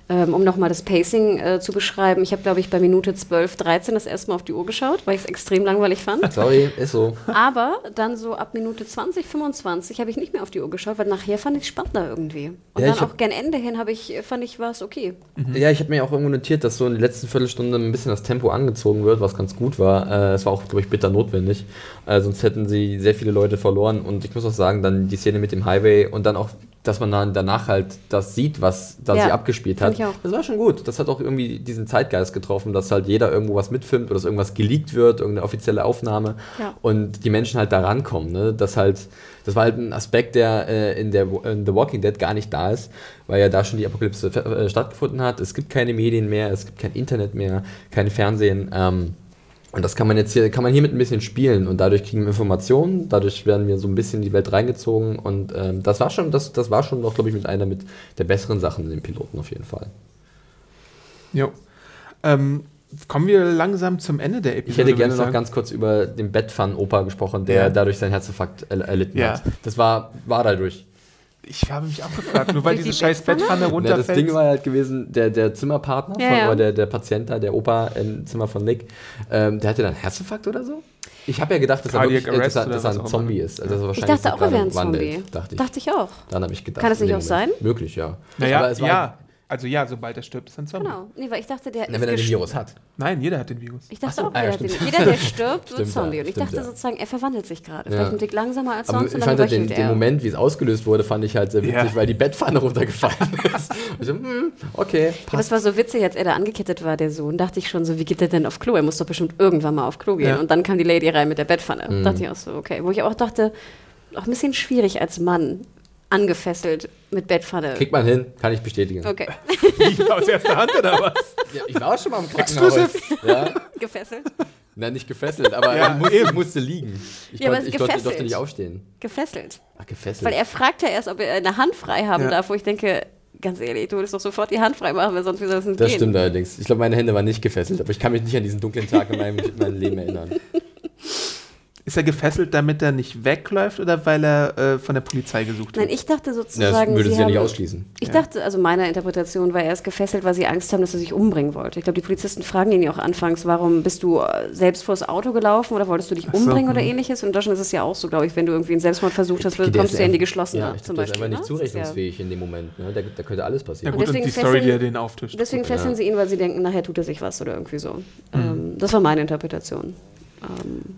ähm, um nochmal das Pacing äh, zu beschreiben, ich habe, glaube ich, bei Minute 12, 13 das erste Mal auf die Uhr geschaut, weil ich es extrem langweilig fand. Sorry, ist so. Aber dann so ab Minute 20, 25 habe ich nicht mehr auf die Uhr geschaut, weil nachher fand ich es spannender irgendwie. Und Ja, dann auch gern Ende hin habe ich, fand ich, war es okay. Ja, ich habe mir auch irgendwo notiert, dass so in der letzten Viertelstunde ein bisschen das Tempo angezogen wird, was ganz gut war. Äh, es war auch, glaube ich, bitter notwendig. Äh, sonst hätten sie sehr viele Leute verloren. Und ich muss auch sagen, dann die Szene mit dem Highway und dann auch, dass man dann danach halt das sieht, was da Ja, sie abgespielt hat. Das war schon gut. Das hat auch irgendwie diesen Zeitgeist getroffen, dass halt jeder irgendwo was mitfilmt oder dass irgendwas geleakt wird, irgendeine offizielle Aufnahme. Ja. Und die Menschen halt da rankommen. Ne? Das halt, das war halt ein Aspekt, der äh, in, der in The Walking Dead gar nicht da ist, weil ja da schon die Apokalypse äh, stattgefunden hat. Es gibt keine Medien mehr, es gibt kein Internet mehr, kein Fernsehen. Ähm, und das kann man jetzt hier, kann man hiermit ein bisschen spielen und dadurch kriegen wir Informationen, dadurch werden wir so ein bisschen in die Welt reingezogen und ähm, das war schon, das, das war schon noch, glaube ich, mit einer mit der besseren Sachen in den Piloten auf jeden Fall. Jo. Ähm, kommen wir langsam zum Ende der Episode. Ich hätte gerne noch ganz kurz über den Bettpfannen-Opa gesprochen, der Ja. dadurch sein Herzinfarkt er erlitten Ja. hat. Das war, war dadurch. Ich habe mich auch gefragt, nur weil diese scheiß Bettpfanne? Bettpfanne Ja, runterfällt. das Ding war halt gewesen, der, der Zimmerpartner Ja, von, ja. oder der, der Patient da, der Opa im Zimmer von Nick, ähm, der hatte dann Herzinfarkt oder so? Ich habe ja gedacht, dass er, Cardiac wirklich, äh, dass er, Arrest dass er ein Zombie ist. Also er Ich wahrscheinlich dachte auch, er wäre ein Zombie. wandelt, Dachte ich. Dachte ich auch. Dann habe ich gedacht. Kann es in nicht auch Moment. Möglich, ja. Naja, Aber es war ja. Also ja, sobald er stirbt, ist er ein Zombie. Genau. Nee, weil ich dachte, der Na, ist wenn er den Virus hat. Nein, jeder hat den Virus. Ich dachte Ach so, auch, ah, ja, den, jeder, der stirbt, wird ja, Zombie. Und ich dachte ja. sozusagen, er verwandelt sich gerade. Ja. Vielleicht ein Tick langsamer als Aber sonst ich und dann fand halt den, den. Moment, wie es ausgelöst wurde, fand ich halt sehr witzig, Ja. weil die Bettpfanne runtergefallen ist. Ich so, hm, okay, Ja, aber passt. es war so witzig, als er da angekettet war, der Sohn, dachte ich schon so, wie geht der denn auf Klo? Er muss doch bestimmt irgendwann mal auf Klo gehen. Ja. Und dann kam die Lady rein mit der Bettpfanne. Mhm. Dachte ich auch so, okay. Wo ich auch dachte, auch ein bisschen schwierig als Mann, angefesselt mit Bettpfanne. Kriegt man hin, kann ich bestätigen. Okay, Wie, aus erster Hand oder was? Ja, ich war auch schon mal im Krankenhaus. Ja, gefesselt. na, nicht gefesselt, aber Ja, ich, musste, musste liegen. Ich, Ja, aber konnte, ich durfte nicht aufstehen. Gefesselt. Ach, gefesselt. Weil er fragt ja erst, ob er eine Hand frei haben Ja. darf, wo ich denke, ganz ehrlich, du würdest doch sofort die Hand frei machen, weil sonst wie soll das nicht das gehen. stimmt allerdings. Ich glaube, meine Hände waren nicht gefesselt, aber ich kann mich nicht an diesen dunklen Tag in meinem, in meinem Leben erinnern. Ist er gefesselt, damit er nicht wegläuft oder weil er äh, von der Polizei gesucht Nein, wird? ich dachte Ja, sozusagen, das würde sie sie ja haben, nicht ausschließen. Ich Ja. dachte, also meiner Interpretation war er ist gefesselt, weil sie Angst haben, dass er sich umbringen wollte. Ich glaube, die Polizisten fragen ihn ja auch anfangs, warum bist du äh, selbst vors Auto gelaufen oder wolltest du dich Ach so, umbringen oder hm. ähnliches? Und in Deutschland ist es ja auch so, glaube ich, wenn du irgendwie einen Selbstmord versucht hast, kommst du ja in die einfach- geschlossene Ja, ich zum ist Beispiel. einfach nicht ne? Das ist ja- zurechnungsfähig in dem Moment. Ne? Da, da könnte alles ja passieren. gut, und deswegen die Story, die er fesseln- den auftischt. Deswegen fesseln ja. sie ihn, weil sie denken, nachher tut er sich was oder irgendwie so. Ähm, das war meine Interpretation. Ähm,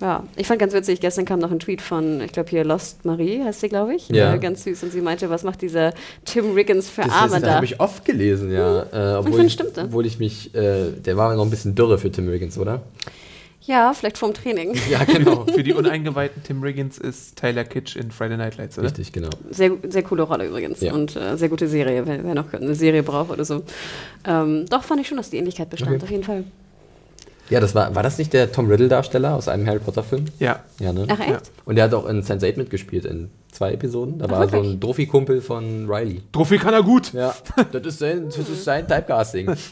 ja, ich fand ganz witzig, gestern kam noch ein Tweet von, ich glaube hier Lost Marie heißt sie, glaube ich. Ja. Äh, ganz süß. Und sie meinte, was macht dieser Tim Riggins für Das, Arme das, das da? habe ich oft gelesen, ja. Äh, obwohl, finde, ich, stimmt, ne? obwohl ich mich, äh, der war noch ein bisschen dürre für Tim Riggins, oder? Ja, vielleicht vorm Training. Ja, genau. Für die Uneingeweihten, Tim Riggins ist Tyler Kitsch in Friday Night Lights, oder? Richtig, genau. Sehr, sehr coole Rolle übrigens. Ja. Und äh, sehr gute Serie, wer, wer noch eine Serie braucht oder so. Ähm, doch fand ich schon, dass die Ähnlichkeit bestand, Okay. auf jeden Fall. Ja, das war, war das nicht der Tom Riddle-Darsteller aus einem Harry Potter-Film? Ja. Ja, ne? Ach echt? Ja. Und der hat auch in Sense8 mitgespielt in zwei Episoden. Da Ach, war so wirklich? ein Trophy-Kumpel von Riley. Trophy kann er gut. Ja, das ist sein, das ist sein Typecasting.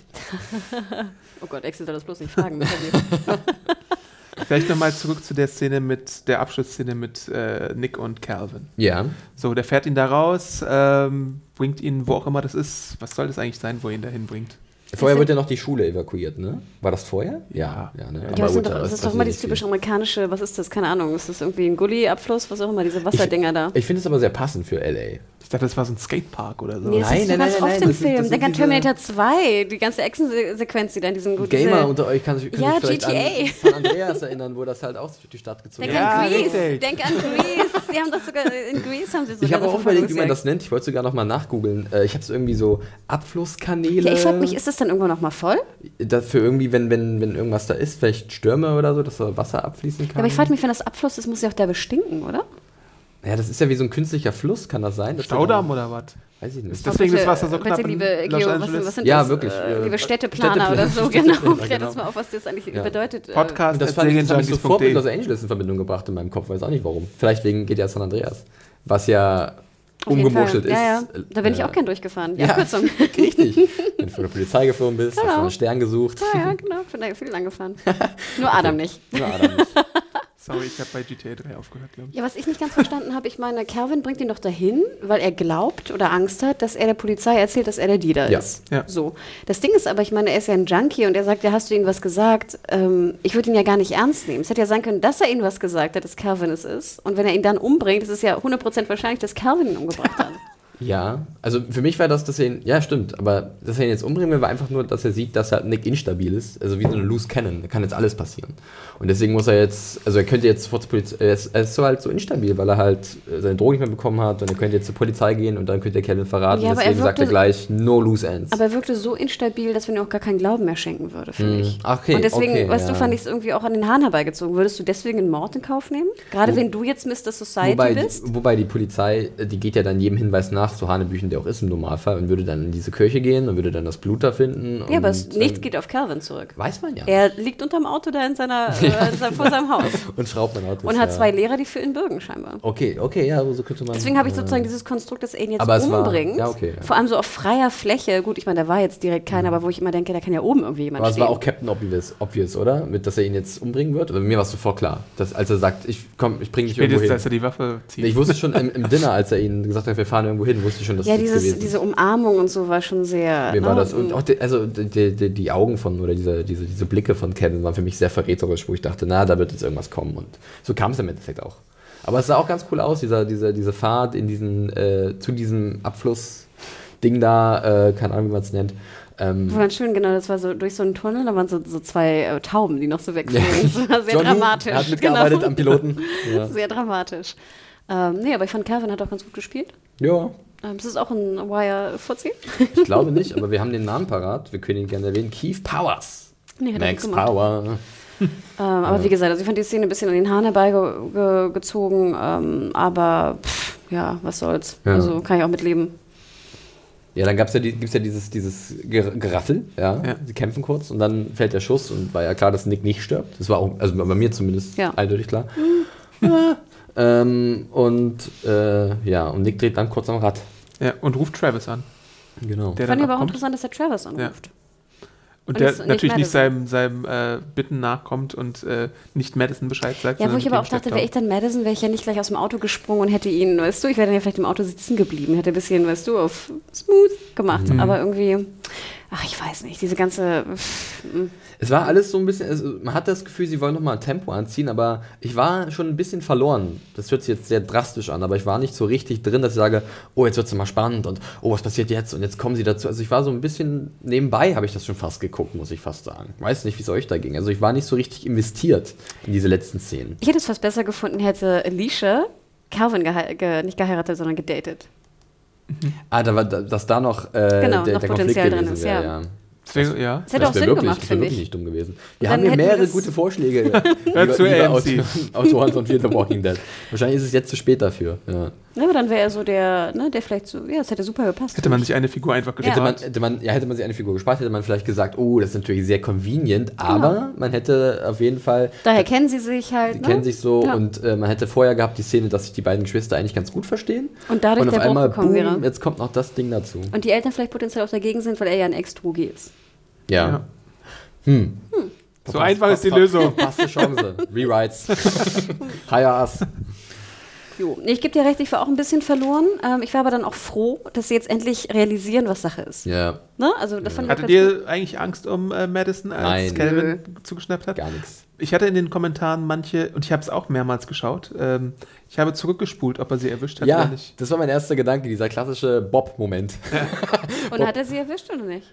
Oh Gott, Axel soll das bloß nicht fragen. Vielleicht nochmal zurück zu der Szene mit, der Abschlussszene mit äh, Nick und Calvin. Ja. So, der fährt ihn da raus, ähm, bringt ihn, wo auch immer das ist. Was soll das eigentlich sein, wo er ihn dahin bringt? Vorher wird ja noch die Schule evakuiert, ne? War das vorher? Ja, ja, ne? Ja, das, doch, das es ist doch immer dieses nicht amerikanische, was ist das? Keine Ahnung. Ist das irgendwie ein Gully-Abfluss? Was auch immer, diese Wasserdinger da. viel. Ich finde es aber sehr passend für L.A. Ich dachte, das war so ein Skatepark oder so. Nee, das Nein, ist nein, nein, oft nein, im das sind- Film. Denk an Terminator 2, die ganze Action-Sequenz, die da in diesen guten Gamer unter euch kann sich, können Ja, sich vielleicht GTA. an San Andreas erinnern, wo das halt auch durch die Stadt gezogen Denk. Ja, an Grease. richtig. Denk an Grease. Sie haben doch sogar in Grease haben sie sogar Ich habe auch überlegt, wie man das nennt. Ich wollte sogar noch mal nachgoogeln. Äh, Ich habe es irgendwie so Abflusskanäle. Ja, ich frage mich, ist das dann irgendwann nochmal voll? Dafür irgendwie, wenn, wenn, wenn irgendwas da ist, vielleicht Stürme oder so, dass da Wasser abfließen kann. Ja, aber ich frage mich, wenn das Abfluss ist, muss ja auch der bestinken, oder? Ja, das ist ja wie so ein künstlicher Fluss, kann das sein? Der Staudamm oder was? Weiß ich nicht. Ist Deswegen ist Wasser so bitte, knapp in liebe Los Geo, was, Angeles. was sind Ja, das? wirklich, Äh, liebe Städteplaner oder so, Städteplaner, genau. Klär genau. uns mal auf, was das eigentlich Ja. bedeutet. äh, Podcast das fand ich, das hab ich sofort mit. Los Angeles in Verbindung gebracht in meinem Kopf, weiß auch nicht warum. Vielleicht wegen GTA San Andreas. Was ja Fall. ist. Ja, ja. Da bin ich Äh, auch gern durchgefahren. Ja, Abkürzung. richtig. Wenn du vor der Polizei geflogen bist, hast du Genau. einen Stern gesucht. Ja, ja, genau. Bin da viel lang gefahren. Nur Adam nicht. Nur Adam nicht. Sorry, ich habe bei GTA 3 aufgehört, glaube ich. Ja, was ich nicht ganz verstanden habe, ich meine, Calvin bringt ihn doch dahin, weil er glaubt oder Angst hat, dass er der Polizei erzählt, dass er der Dealer Ja. ist. Ja. So. Das Ding ist aber, ich meine, er ist ja ein Junkie und er sagt, ja, hast du ihm was gesagt? Ähm, ich würde ihn ja gar nicht ernst nehmen. Es hätte ja sein können, dass er ihm was gesagt hat, dass Calvin es ist. Und wenn er ihn dann umbringt, ist es ja 100% wahrscheinlich, dass Calvin ihn umgebracht hat. Ja, also für mich war das, dass er ihn, ja stimmt, aber dass er ihn jetzt umbringen will, war einfach nur, dass er sieht, dass halt Nick instabil ist. Also wie so eine Loose Cannon, da kann jetzt alles passieren. Und deswegen muss er jetzt, also er könnte jetzt sofort zur Polizei, er ist, er ist so halt so instabil, weil er halt äh, seine Drogen nicht mehr bekommen hat und er könnte jetzt zur Polizei gehen und dann könnte er Kevin verraten. Ja, aber er deswegen sagt er gleich, no loose ends. Aber er wirkte so instabil, dass man ihm auch gar keinen Glauben mehr schenken würde, finde Hm. ich. Ach, okay, und deswegen, okay, weißt du, ja. fand ich es irgendwie auch an den Haaren herbeigezogen. Würdest du deswegen einen Mord in Kauf nehmen? Gerade wenn du jetzt Mr. Society Wobei, bist? wobei die Polizei, äh, die geht ja dann jedem Hinweis nach, so Hanebüchen der auch ist im Normalfall, und würde dann in diese Kirche gehen und würde dann das Blut da finden. Ja, aber es, nichts ähm, geht auf Calvin zurück. Weiß man ja. Er liegt unterm Auto da in seiner, äh, seinem- vor seinem Haus und schraubt man Autos. und hat ja. zwei Lehrer, die für ihn bürgen scheinbar. Okay, okay, ja, so könnte man. Deswegen habe ich äh, sozusagen dieses Konstrukt, dass er ihn jetzt Aber es war- umbringt. ja, okay, ja. Vor allem so auf freier Fläche. Gut, ich meine, da war jetzt direkt keiner, aber wo ich immer denke, da kann ja oben irgendwie jemand Aber es stehen. war auch Captain Obvious, obvious, oder? Mit, dass er ihn jetzt umbringen wird? Aber mir war es sofort klar, dass, als er sagt, ich komm, ich bringe dich irgendwo hin. als er die Waffe zieht. Ich wusste schon im, im Dinner, als er ihnen gesagt hat, wir fahren irgendwo hin, wusste ich schon, dass ja, es dieses, diese. Umarmung und so war schon sehr. Mir war ne, das, und auch die, also die, die, die Augen von, oder diese, diese, diese Blicke von Kevin waren für mich sehr verräterisch, wo ich dachte, na, da wird jetzt irgendwas kommen. Und so kam es im Endeffekt auch. Aber es sah auch ganz cool aus, dieser, diese, diese Fahrt in diesen, äh, zu diesem Abflussding da, äh, keine Ahnung, wie man es nennt. Ähm, Wo dann schön, genau, das war so durch so einen Tunnel, da waren so, so zwei äh, Tauben, die noch so wegflogen. Das war sehr John dramatisch. hat mitgearbeitet genau. am Piloten. Ja. Sehr dramatisch. Ähm, nee, aber ich fand, Calvin hat auch ganz gut gespielt. ja, Ähm, das ist auch ein Wire-Fuzzi. ich glaube nicht, aber wir haben den Namen parat. Wir können ihn gerne erwähnen. Keith Powers. Nee, Max. Power. Ähm, aber wie gesagt, also ich fand die Szene ein bisschen an den Haaren herbeigezogen, ähm, aber pff, ja, was soll's. Ja. Also kann ich auch mitleben. Ja, dann gab's ja, die, gibt's ja dieses, dieses Ger Geraffel, ja. Ja. Sie kämpfen kurz und dann fällt der Schuss und war ja klar, dass Nick nicht stirbt. Das war auch, also bei mir zumindest Ja. eindeutig klar. Ja. Ähm, und äh, ja, und Nick dreht dann kurz am Rad. Ja, und ruft Travis an. Genau. Der fand ich aber auch interessant, dass der Travis anruft. Und Und der nicht- natürlich nicht seinem, seinem äh, Bitten nachkommt und äh, nicht Madison Bescheid sagt. Ja, wo ich aber auch dachte, wäre ich dann Madison, wäre ich ja nicht gleich aus dem Auto gesprungen und hätte ihn, weißt du, ich wäre dann ja vielleicht im Auto sitzen geblieben, hätte ein bisschen, weißt du, auf smooth gemacht. Mhm. Aber irgendwie, ach, ich weiß nicht, diese ganze. Es war alles so ein bisschen, also man hat das Gefühl, sie wollen nochmal Tempo anziehen, aber ich war schon ein bisschen verloren. Das hört sich jetzt sehr drastisch an, aber ich war nicht so richtig drin, dass ich sage, oh, jetzt wird es mal spannend und oh, was passiert jetzt und jetzt kommen sie dazu. Also ich war so ein bisschen nebenbei, habe ich das schon fast geguckt, muss ich fast sagen. Weiß nicht, wie es euch da ging. Also ich war nicht so richtig investiert in diese letzten Szenen. Ich hätte es fast besser gefunden, hätte Alicia Calvin gehei ge nicht geheiratet, sondern gedatet. Ah, da war, da- dass da noch, äh, Genau, der, noch der Konflikt Potenzial drin gewesen ist, wäre, ja. ja. Deswegen, ja. Das hätte auch Sinn wirklich, gemacht, das finde wirklich ich. nicht dumm gewesen. Wir Dann haben hier mehrere das- gute Vorschläge. Hör zu liebe AMC. Autor- Autoren von Fear the Walking Dead. Wahrscheinlich ist es jetzt zu spät dafür. Ja. Aber dann wäre er so der, ne, der vielleicht so, ja, das hätte super gepasst. Hätte man sich eine Figur einfach Ja. Hätte, man, gespart. hätte, man, ja, hätte man sich eine Figur gespart, hätte man vielleicht gesagt, oh, das ist natürlich sehr convenient, aber man hätte auf jeden Fall, Daher kennen sie sich halt. die ne? kennen sich so Ja. und äh, man hätte vorher gehabt die Szene, dass sich die beiden Geschwister eigentlich ganz gut verstehen. Und dadurch und auf der einmal, gekommen boom, wäre. jetzt kommt noch das Ding dazu. Und die Eltern vielleicht potenziell auch dagegen sind, weil er ja ein Ex-Drogi ist. Ja. Ja. Hm. So einfach ist die Lösung. Verpasste Chance. Rewrites. Hire us. Jo. Ich gebe dir recht, ich war auch ein bisschen verloren. Ähm, ich war aber dann auch froh, dass sie jetzt endlich realisieren, was Sache ist. Ja, Ne? Also, das fand ich auch Hattet gut. ihr eigentlich Angst um äh, Madison, als. Calvin zugeschnappt hat? gar nichts. Ich hatte in den Kommentaren manche, und ich habe es auch mehrmals geschaut, ähm, ich habe zurückgespult, ob er sie erwischt hat Ja, oder nicht. das war mein erster Gedanke, dieser klassische Bob-Moment. Und hat er sie erwischt oder nicht?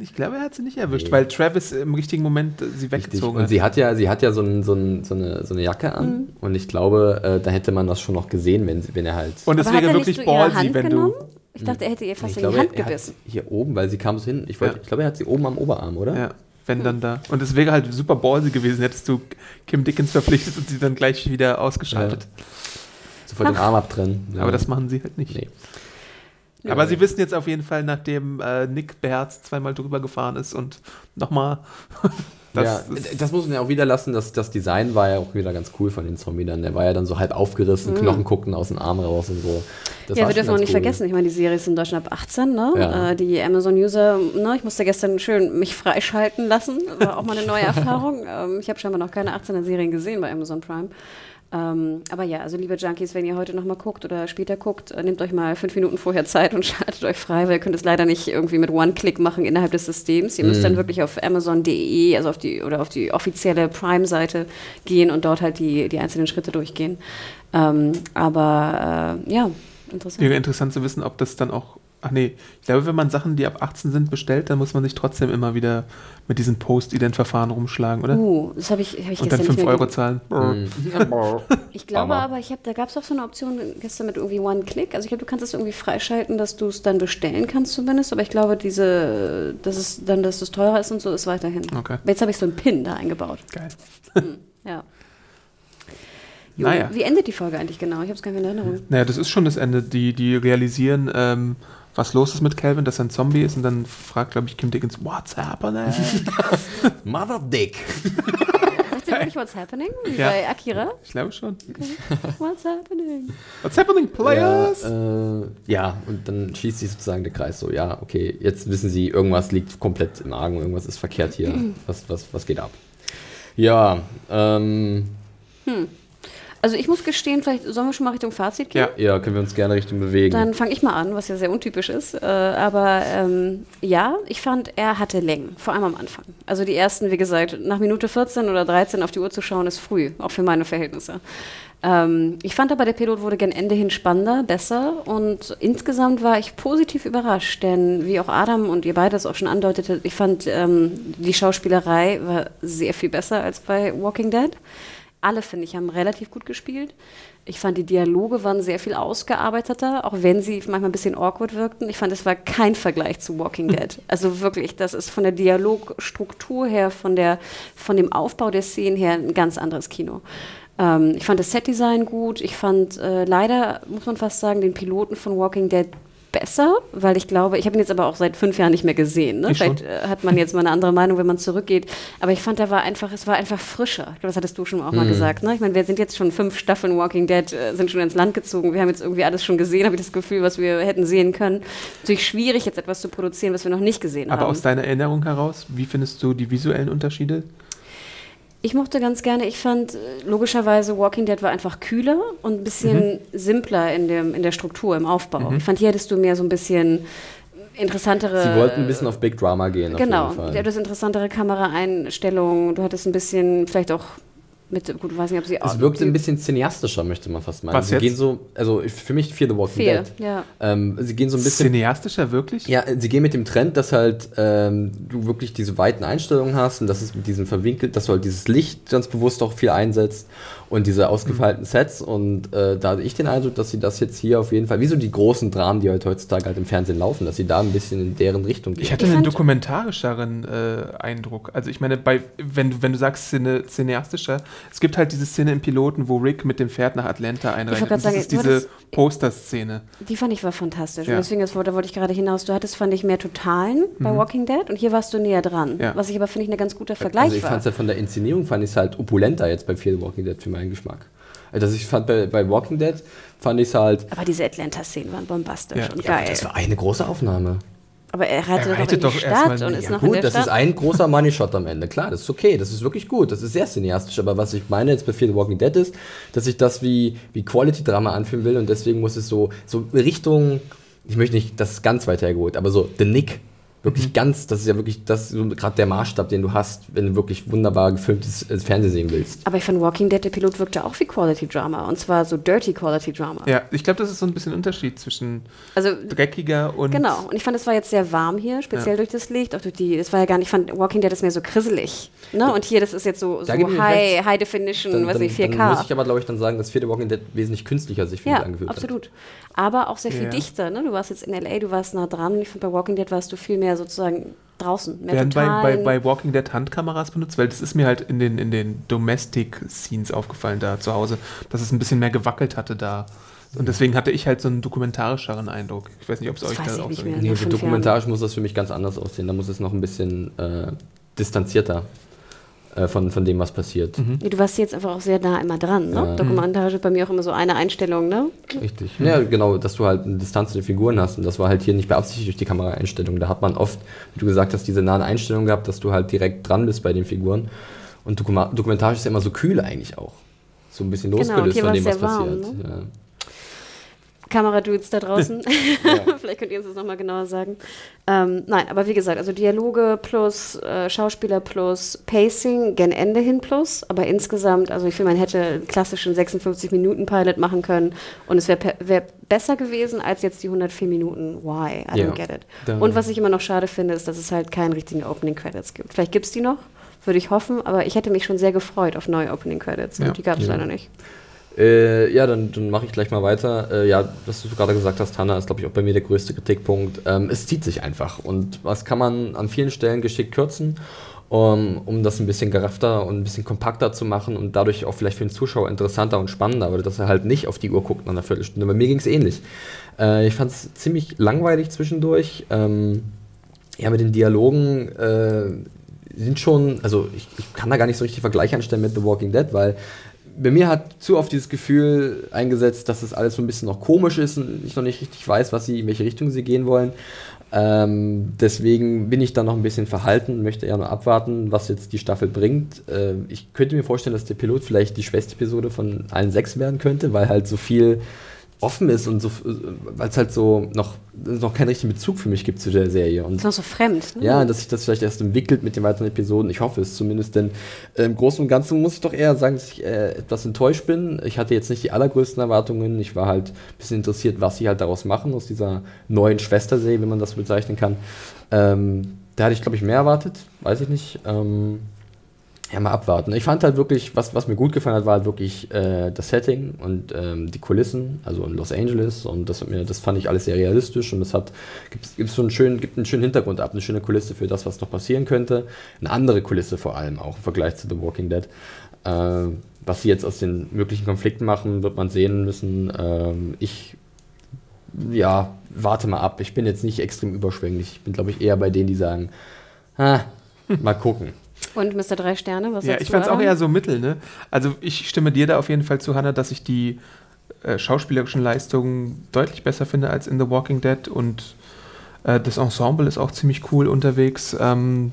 Ich glaube, er hat sie nicht erwischt, Nee. weil Travis im richtigen Moment sie Richtig. weggezogen Und hat. sie hat ja, sie hat ja so, ein, so, ein, so, eine, so eine Jacke an. Mhm. Und ich glaube, äh, da hätte man das schon noch gesehen, wenn, wenn er halt. Und es wäre wirklich so ihre ballsy, Hand wenn genommen? du. Ich dachte, er hätte ihr fast Ich in glaube, die Hand er gebissen. hier oben, weil sie kam so hin. Ich, wollte- Ja. ich glaube, er hat sie oben am Oberarm, oder? Ja, wenn dann da. Und es wäre halt super ballsy gewesen, hättest du Kim Dickens verpflichtet und sie dann gleich wieder ausgeschaltet. Sofort den Arm abtrennen. Ja. Aber das machen sie halt nicht. Nee. Aber sie wissen jetzt auf jeden Fall, nachdem äh, Nick Beherz zweimal drüber gefahren ist und nochmal. Das, das ja, das muss man ja auch wieder lassen. Das, das Design war ja auch wieder ganz cool von den Zombie dann. Der war ja dann so halb aufgerissen, Knochen guckten aus dem Arm raus und so. Das Mhm. ja, wir dürfen auch nicht cool. vergessen, ich meine, die Serie ist in Deutschland ab 18, ne? Ja. Äh, die Amazon-User, ne? Ich musste gestern schön mich freischalten lassen. War auch mal eine neue Erfahrung. Ähm, ich habe scheinbar noch keine 18er-Serien gesehen bei Amazon Prime. Ähm, aber ja, also liebe Junkies, wenn ihr heute nochmal guckt oder später guckt, äh, nehmt euch mal fünf Minuten vorher Zeit und schaltet euch frei, weil ihr könnt es leider nicht irgendwie mit One-Click machen innerhalb des Systems. Ihr müsst dann wirklich auf Amazon.de, also auf die oder auf die offizielle Prime-Seite gehen und dort halt die, die einzelnen Schritte durchgehen. Ähm, aber äh, ja, interessant. Wäre interessant zu wissen, ob das dann auch. Ach nee, ich glaube, wenn man Sachen, die ab 18 sind, bestellt, dann muss man sich trotzdem immer wieder mit diesem Post-Ident-Verfahren rumschlagen, oder? Uh, das habe ich, hab ich und dann gestern 5 nicht mehr Euro ge- zahlen. Mhm. Ich glaube aber, ich hab, da gab es auch so eine Option gestern mit irgendwie One-Click. Also ich glaube, du kannst es irgendwie freischalten, dass du es dann bestellen kannst zumindest. Aber ich glaube, diese, dass es dann, dass es teurer ist und so, ist weiterhin. Okay. Aber Jetzt habe ich so einen Pin da eingebaut. Geil. Ja. Jo, Naja. Wie endet die Folge eigentlich genau? Ich habe es gar nicht mehr in Erinnerung. Naja, das ist schon das Ende. Die, die realisieren, ähm, was los ist mit Calvin, dass er ein Zombie ist und dann fragt, glaube ich, Kim Dickens, what's happening? Mother Dick. Sagt ihr wirklich What's Happening? Wie Ja. bei Akira? ich glaube schon. What's Happening? What's happening, players? Ja, äh, ja, und dann schließt sich sozusagen der Kreis so, ja, okay, jetzt wissen sie, irgendwas liegt komplett im Argen, irgendwas ist verkehrt hier. Was, was, was geht ab? Ja, ähm, Also ich muss gestehen, vielleicht sollen wir schon mal Richtung Fazit gehen? Ja. ja, können wir uns gerne Richtung bewegen. Dann fange ich mal an, was ja sehr untypisch ist. Äh, aber ähm, ja, ich fand, er hatte Längen, vor allem am Anfang. Also die ersten, wie gesagt, nach Minute 14 oder 13 auf die Uhr zu schauen, ist früh, auch für meine Verhältnisse. Ähm, ich fand aber, der Pilot wurde gen Ende hin spannender, besser und insgesamt war ich positiv überrascht, denn wie auch Adam und ihr beide es auch schon andeutet, ich fand, ähm, die Schauspielerei war sehr viel besser als bei Walking Dead. Alle, finde ich, haben relativ gut gespielt. Ich fand, die Dialoge waren sehr viel ausgearbeiteter, auch wenn sie manchmal ein bisschen awkward wirkten. Ich fand, es war kein Vergleich zu Walking Dead. Also wirklich, das ist von der Dialogstruktur her, von, der, von dem Aufbau der Szenen her ein ganz anderes Kino. Ähm, ich fand das Setdesign gut. Ich fand äh, leider, muss man fast sagen, den Piloten von Walking Dead besser, weil ich glaube, ich habe ihn jetzt aber auch seit fünf Jahren nicht mehr gesehen. Ne? Vielleicht äh, hat man jetzt mal eine andere Meinung, wenn man zurückgeht. Aber ich fand, er war einfach, es war einfach frischer. Ich glaube, das hattest du schon auch mal gesagt. Ne? Ich meine, wir sind jetzt schon fünf Staffeln Walking Dead, äh, sind schon ins Land gezogen. Wir haben jetzt irgendwie alles schon gesehen, habe ich das Gefühl, was wir hätten sehen können. Natürlich schwierig, jetzt etwas zu produzieren, was wir noch nicht gesehen Aber haben. aus deiner Erinnerung heraus, wie findest du die visuellen Unterschiede? Ich mochte ganz gerne, ich fand äh, logischerweise Walking Dead war einfach kühler und ein bisschen simpler in, dem, in der Struktur, im Aufbau. Ich fand, hier hattest du mehr so ein bisschen interessantere. Sie wollten ein bisschen auf Big Drama gehen, Genau, du hattest interessantere Kameraeinstellungen, du hattest ein bisschen, vielleicht auch mit, gut, weiß nicht, ob sie Es wirkte ein bisschen cineastischer, möchte man fast meinen. Was sie jetzt? gehen so, also für mich Fear the Walking Fear, Dead. ja. Ähm, sie gehen so ein bisschen Cineastischer, wirklich? Ja, sie gehen mit dem Trend, dass halt ähm, du wirklich diese weiten Einstellungen hast und das ist mit diesem verwinkelt, dass du halt dieses Licht ganz bewusst auch viel einsetzt und diese ausgefeilten Sets und äh, da hatte ich den Eindruck, dass sie das jetzt hier auf jeden Fall, wie so die großen Dramen, die halt heutzutage halt im Fernsehen laufen, dass sie da ein bisschen in deren Richtung gehen. Ich hatte Ich einen dokumentarischeren äh, Eindruck. Also ich meine, bei, wenn, du, wenn du sagst Cine, cineastischer, es gibt halt diese Szene im Piloten, wo Rick mit dem Pferd nach Atlanta einreitet. das sagen, ist diese hattest- Poster-Szene. Die fand ich war fantastisch. Ja. Und deswegen, das, da wollte ich gerade hinaus, du hattest, fand ich, mehr Totalen bei Walking Dead und hier warst du näher dran. Mhm. Ja. Was ich aber, finde ich, ein ganz guter Vergleich also ich war. fand es ja von der Inszenierung, fand ich es halt opulenter jetzt bei Fear the Walking Dead für meinen Geschmack. Also ich fand bei, bei Walking Dead, fand ich es halt, aber diese Atlanta-Szenen waren bombastisch Ja. und ja, geil. das war eine große Aufnahme. aber er reitet Er doch reitet in die doch Stadt erstmal- und ist ja, noch in Gut, der das Stadt. ist ein großer Money Shot am Ende. Klar, das ist okay, das ist wirklich gut, das ist sehr cineastisch. Aber was ich meine jetzt bei Fear the Walking Dead ist, dass ich das wie, wie Quality-Drama anfühlen will und deswegen muss es so, so Richtung, ich möchte nicht, das ist ganz weit hergeholt, aber so The Nick. Wirklich Mhm. ganz, das ist ja wirklich das so gerade der Maßstab, den du hast, wenn du wirklich wunderbar gefilmtes äh, Fernsehen sehen willst. aber ich fand Walking Dead, der Pilot wirkte auch wie Quality Drama und zwar so Dirty Quality Drama. Ja, ich glaube, das ist so ein bisschen ein Unterschied zwischen Also dreckiger und. Genau, und ich fand, es war jetzt sehr warm hier, speziell Ja. durch das Licht, auch durch die, es war ja gar nicht, ich fand Walking Dead ist mehr so krisselig, ne? Und hier, das ist jetzt so, so ich High, recht. High Definition, Dann, weiß dann, dann 4K. muss ich aber, glaube ich, dann sagen, dass the Walking Dead wesentlich künstlicher sich für mich ja, angefühlt hat. absolut. aber auch sehr viel Ja. dichter. Ne? Du warst jetzt in L.A., du warst nah dran. Ich finde, bei Walking Dead warst du viel mehr sozusagen draußen. Mehr Werden bei, bei, Totalen. bei Walking Dead Handkameras benutzt? Weil das ist mir halt in den, in den Domestic-Scenes aufgefallen da zu Hause, dass es ein bisschen mehr gewackelt hatte da. Und deswegen hatte ich halt so einen dokumentarischeren Eindruck. Ich weiß nicht, ob es euch weiß da auch so mehr. geht. Nee, dokumentarisch muss das für mich ganz anders aussehen. Da muss es noch ein bisschen äh, distanzierter äh, von, von dem, was passiert. Nee, Du warst jetzt einfach auch sehr nah immer dran. Ne? Ja. Dokumentage ist bei mir auch immer so eine Einstellung. Ne? Richtig. Ja, genau, dass du halt eine Distanz zu den Figuren hast. Und das war halt hier nicht beabsichtigt durch die Kameraeinstellung. Da hat man oft, wie du gesagt hast, diese nahen Einstellungen gehabt, dass du halt direkt dran bist bei den Figuren. Und Dokumentage ist ja immer so kühl eigentlich auch. So ein bisschen Genau, losgelöst hier von dem, was sehr warm, passiert. Ja. Kameradudes da draußen. Vielleicht könnt ihr uns das nochmal genauer sagen. Ähm, nein, aber wie gesagt, also Dialoge plus äh, Schauspieler plus Pacing, gen Ende hin plus. Aber insgesamt, also ich finde, man hätte einen klassischen 56-Minuten-Pilot machen können und es wäre wär besser gewesen als jetzt die 104 Minuten. Why? I Ja. don't get it. Und was ich immer noch schade finde, ist, dass es halt keinen richtigen Opening Credits gibt. Vielleicht gibt es die noch, würde ich hoffen, aber ich hätte mich schon sehr gefreut auf neue Opening Credits. Ja. Und die gab es Ja. leider nicht. Äh, ja, dann, dann mache ich gleich mal weiter. Äh, ja, was du gerade gesagt hast, Hanna, ist, glaube ich, auch bei mir der größte Kritikpunkt. Ähm, es zieht sich einfach. Und was kann man an vielen Stellen geschickt kürzen, um, um das ein bisschen geraffter und ein bisschen kompakter zu machen und dadurch auch vielleicht für den Zuschauer interessanter und spannender, weil dass er halt nicht auf die Uhr guckt nach einer Viertelstunde. Bei mir ging es ähnlich. Äh, ich fand es ziemlich langweilig zwischendurch. Ähm, ja, mit den Dialogen äh, sind schon, also ich, ich kann da gar nicht so richtig Vergleich anstellen mit The Walking Dead, weil bei mir hat zu oft dieses Gefühl eingesetzt, dass es alles so ein bisschen noch komisch ist und ich noch nicht richtig weiß, was sie, in welche Richtung sie gehen wollen. Ähm, deswegen bin ich da noch ein bisschen verhalten, möchte eher nur abwarten, was jetzt die Staffel bringt. Äh, ich könnte mir vorstellen, dass der Pilot vielleicht die schwächste Episode von allen sechs werden könnte, weil halt so viel offen ist und so, weil es halt so noch, noch keinen richtigen Bezug für mich gibt zu der Serie. Und Ist noch so fremd. Ne? ja, dass sich das vielleicht erst entwickelt mit den weiteren Episoden. Ich hoffe es zumindest, denn äh, im Großen und Ganzen muss ich doch eher sagen, dass ich äh, etwas enttäuscht bin. Ich hatte jetzt nicht die allergrößten Erwartungen. Ich war halt ein bisschen interessiert, was sie halt daraus machen, aus dieser neuen Schwesterserie, wenn man das so bezeichnen kann. Ähm, da hatte ich, glaube ich, mehr erwartet. Weiß ich nicht. Ähm, ja, mal abwarten. Ich fand halt wirklich, was, was mir gut gefallen hat, war halt wirklich äh, das Setting und ähm, die Kulissen, also in Los Angeles. Und das, mir, das fand ich alles sehr realistisch und es hat gibt's, gibt's so einen schönen, gibt einen schönen Hintergrund ab, eine schöne Kulisse für das, was noch passieren könnte. Eine andere Kulisse vor allem auch im Vergleich zu The Walking Dead. Äh, was sie jetzt aus den möglichen Konflikten machen, wird man sehen müssen. Ähm, ich ja, warte mal ab. Ich bin jetzt nicht extrem überschwänglich. Ich bin, glaube ich, eher bei denen, die sagen, ah, mal gucken. Und Mr. Drei Sterne, was Ja, ich fand es auch eher so mittel, ne? Also ich stimme dir da auf jeden Fall zu, Hannah, dass ich die äh, schauspielerischen Leistungen deutlich besser finde als in The Walking Dead und äh, das Ensemble ist auch ziemlich cool unterwegs. Ähm,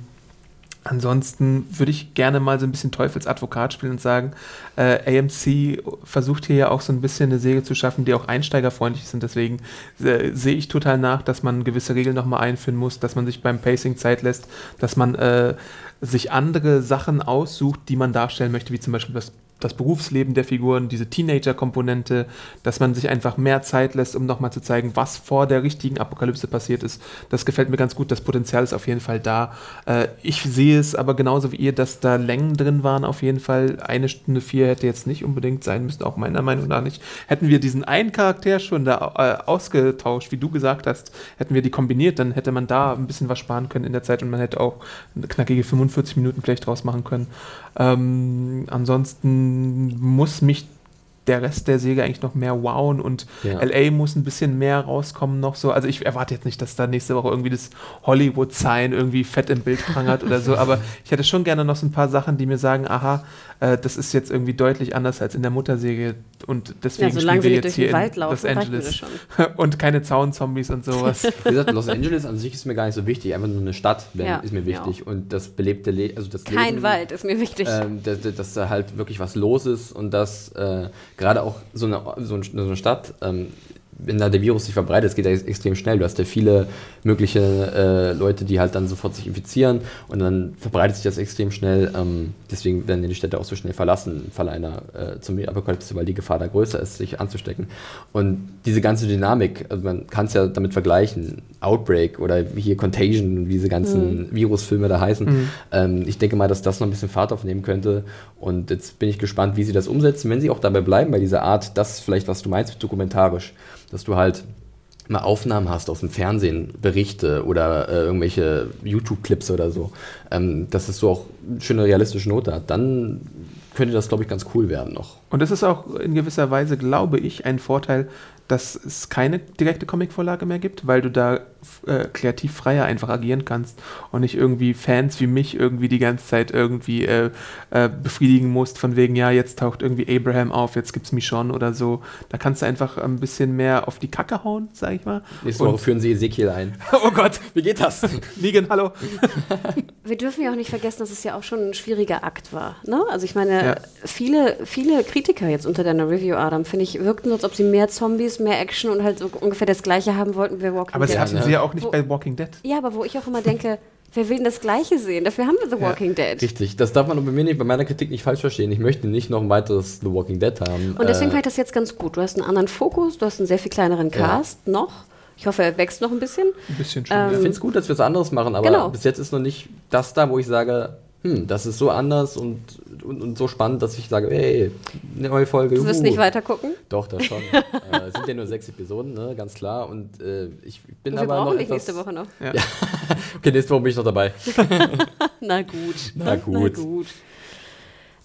ansonsten würde ich gerne mal so ein bisschen Teufelsadvokat spielen und sagen, äh, AMC versucht hier ja auch so ein bisschen eine Serie zu schaffen, die auch einsteigerfreundlich sind. Deswegen äh, sehe ich total nach, dass man gewisse Regeln nochmal einführen muss, dass man sich beim Pacing Zeit lässt, dass man äh, sich andere Sachen aussucht, die man darstellen möchte, wie zum Beispiel das, das Berufsleben der Figuren, diese Teenager-Komponente, dass man sich einfach mehr Zeit lässt, um nochmal zu zeigen, was vor der richtigen Apokalypse passiert ist. Das gefällt mir ganz gut, das Potenzial ist auf jeden Fall da. Äh, ich sehe es aber genauso wie ihr, dass da Längen drin waren, auf jeden Fall. Eine Stunde vier hätte jetzt nicht unbedingt sein müssen, auch meiner Meinung nach nicht. Hätten wir diesen einen Charakter schon da äh, ausgetauscht, wie du gesagt hast, hätten wir die kombiniert, dann hätte man da ein bisschen was sparen können in der Zeit und man hätte auch eine knackige 45 Minuten vielleicht draus machen können. Ähm, ansonsten muss mich der Rest der Serie eigentlich noch mehr wowen und Ja. LA muss ein bisschen mehr rauskommen noch so. Also ich erwarte jetzt nicht, dass da nächste Woche irgendwie das Hollywood-Sign irgendwie fett im Bild prangert oder so, aber ich hätte schon gerne noch so ein paar Sachen, die mir sagen, aha, äh, das ist jetzt irgendwie deutlich anders als in der Mutterserie und deswegen Ja, spielen wir jetzt durch hier den in laufen, Los Angeles und keine Zaunzombies und sowas. Wie gesagt, Los Angeles an sich ist mir gar nicht so wichtig. Einfach nur eine Stadt Ja, ist mir wichtig. Und das belebte Leben, also das Kein Leben, Wald ist mir wichtig. Ähm, dass, dass da halt wirklich was los ist und dass äh, gerade auch so eine, so ein- so eine Stadt, ähm, wenn da der Virus sich verbreitet, es geht ja ex- extrem schnell. Du hast ja viele mögliche äh, Leute, die halt dann sofort sich infizieren und dann verbreitet sich das extrem schnell. Ähm, deswegen werden die Städte auch so schnell verlassen im Falle einer äh, Zombie-Apokalypse, weil die Gefahr da größer ist, sich anzustecken. Und diese ganze Dynamik, also man kann es ja damit vergleichen, Outbreak oder hier Contagion, wie diese ganzen Virusfilme da heißen. Ähm, ich denke mal, dass das noch ein bisschen Fahrt aufnehmen könnte. Und jetzt bin ich gespannt, wie sie das umsetzen, wenn sie auch dabei bleiben bei dieser Art, das vielleicht, was du meinst, dokumentarisch. Dass du halt mal Aufnahmen hast aus dem Fernsehen, Berichte oder äh, irgendwelche YouTube-Clips oder so, ähm, dass es so auch eine schöne realistische Note hat, dann könnte das, glaube ich, ganz cool werden noch. Und das ist auch in gewisser Weise, glaube ich, ein Vorteil, dass es keine direkte Comicvorlage mehr gibt, weil du da äh, kreativ freier einfach agieren kannst und nicht irgendwie Fans wie mich irgendwie die ganze Zeit irgendwie äh, äh, befriedigen musst, von wegen, ja, jetzt taucht irgendwie Abraham auf, jetzt gibt's Michonne oder so. Da kannst du einfach ein bisschen mehr auf die Kacke hauen, sag ich mal. Nächste Woche führen sie Ezekiel ein. oh Gott, wie geht das? Negan, hallo. Wir dürfen ja auch nicht vergessen, dass es ja auch schon ein schwieriger Akt war. Ne? Also ich meine, Ja. viele, viele Kritiker jetzt unter deiner Review, Adam, finde ich, wirkten so, als ob sie mehr Zombies, mehr Action und halt so ungefähr das Gleiche haben wollten wie Walking Aber das Dead. hatten ne? Sie ja auch nicht Wo- bei Walking Dead. Ja, aber wo ich auch immer denke, wer will denn das Gleiche sehen? Dafür haben wir The Walking Dead. Richtig, das darf man bei mir nicht, bei meiner Kritik nicht falsch verstehen. Ich möchte nicht noch ein weiteres The Walking Dead haben. Und deswegen Äh, fand ich das jetzt ganz gut. Du hast einen anderen Fokus, du hast einen sehr viel kleineren Ja. Cast noch. Ich hoffe, er wächst noch ein bisschen. Ein bisschen schon. Ähm, Ich ja. finde es gut, dass wir es anderes machen, aber Genau. bis jetzt ist noch nicht das da, wo ich sage, hm, das ist so anders und, und, und so spannend, dass ich sage, hey, eine neue Folge. Du wirst juhu. nicht weiter gucken. Doch, das schon. äh, es sind ja nur sechs Episoden, ne, ganz klar. Und äh, ich bin Wir aber noch brauchen dich etwas... nächste Woche noch. Ja. Okay, nächste Woche bin ich noch dabei. Na gut. Na gut. Na gut.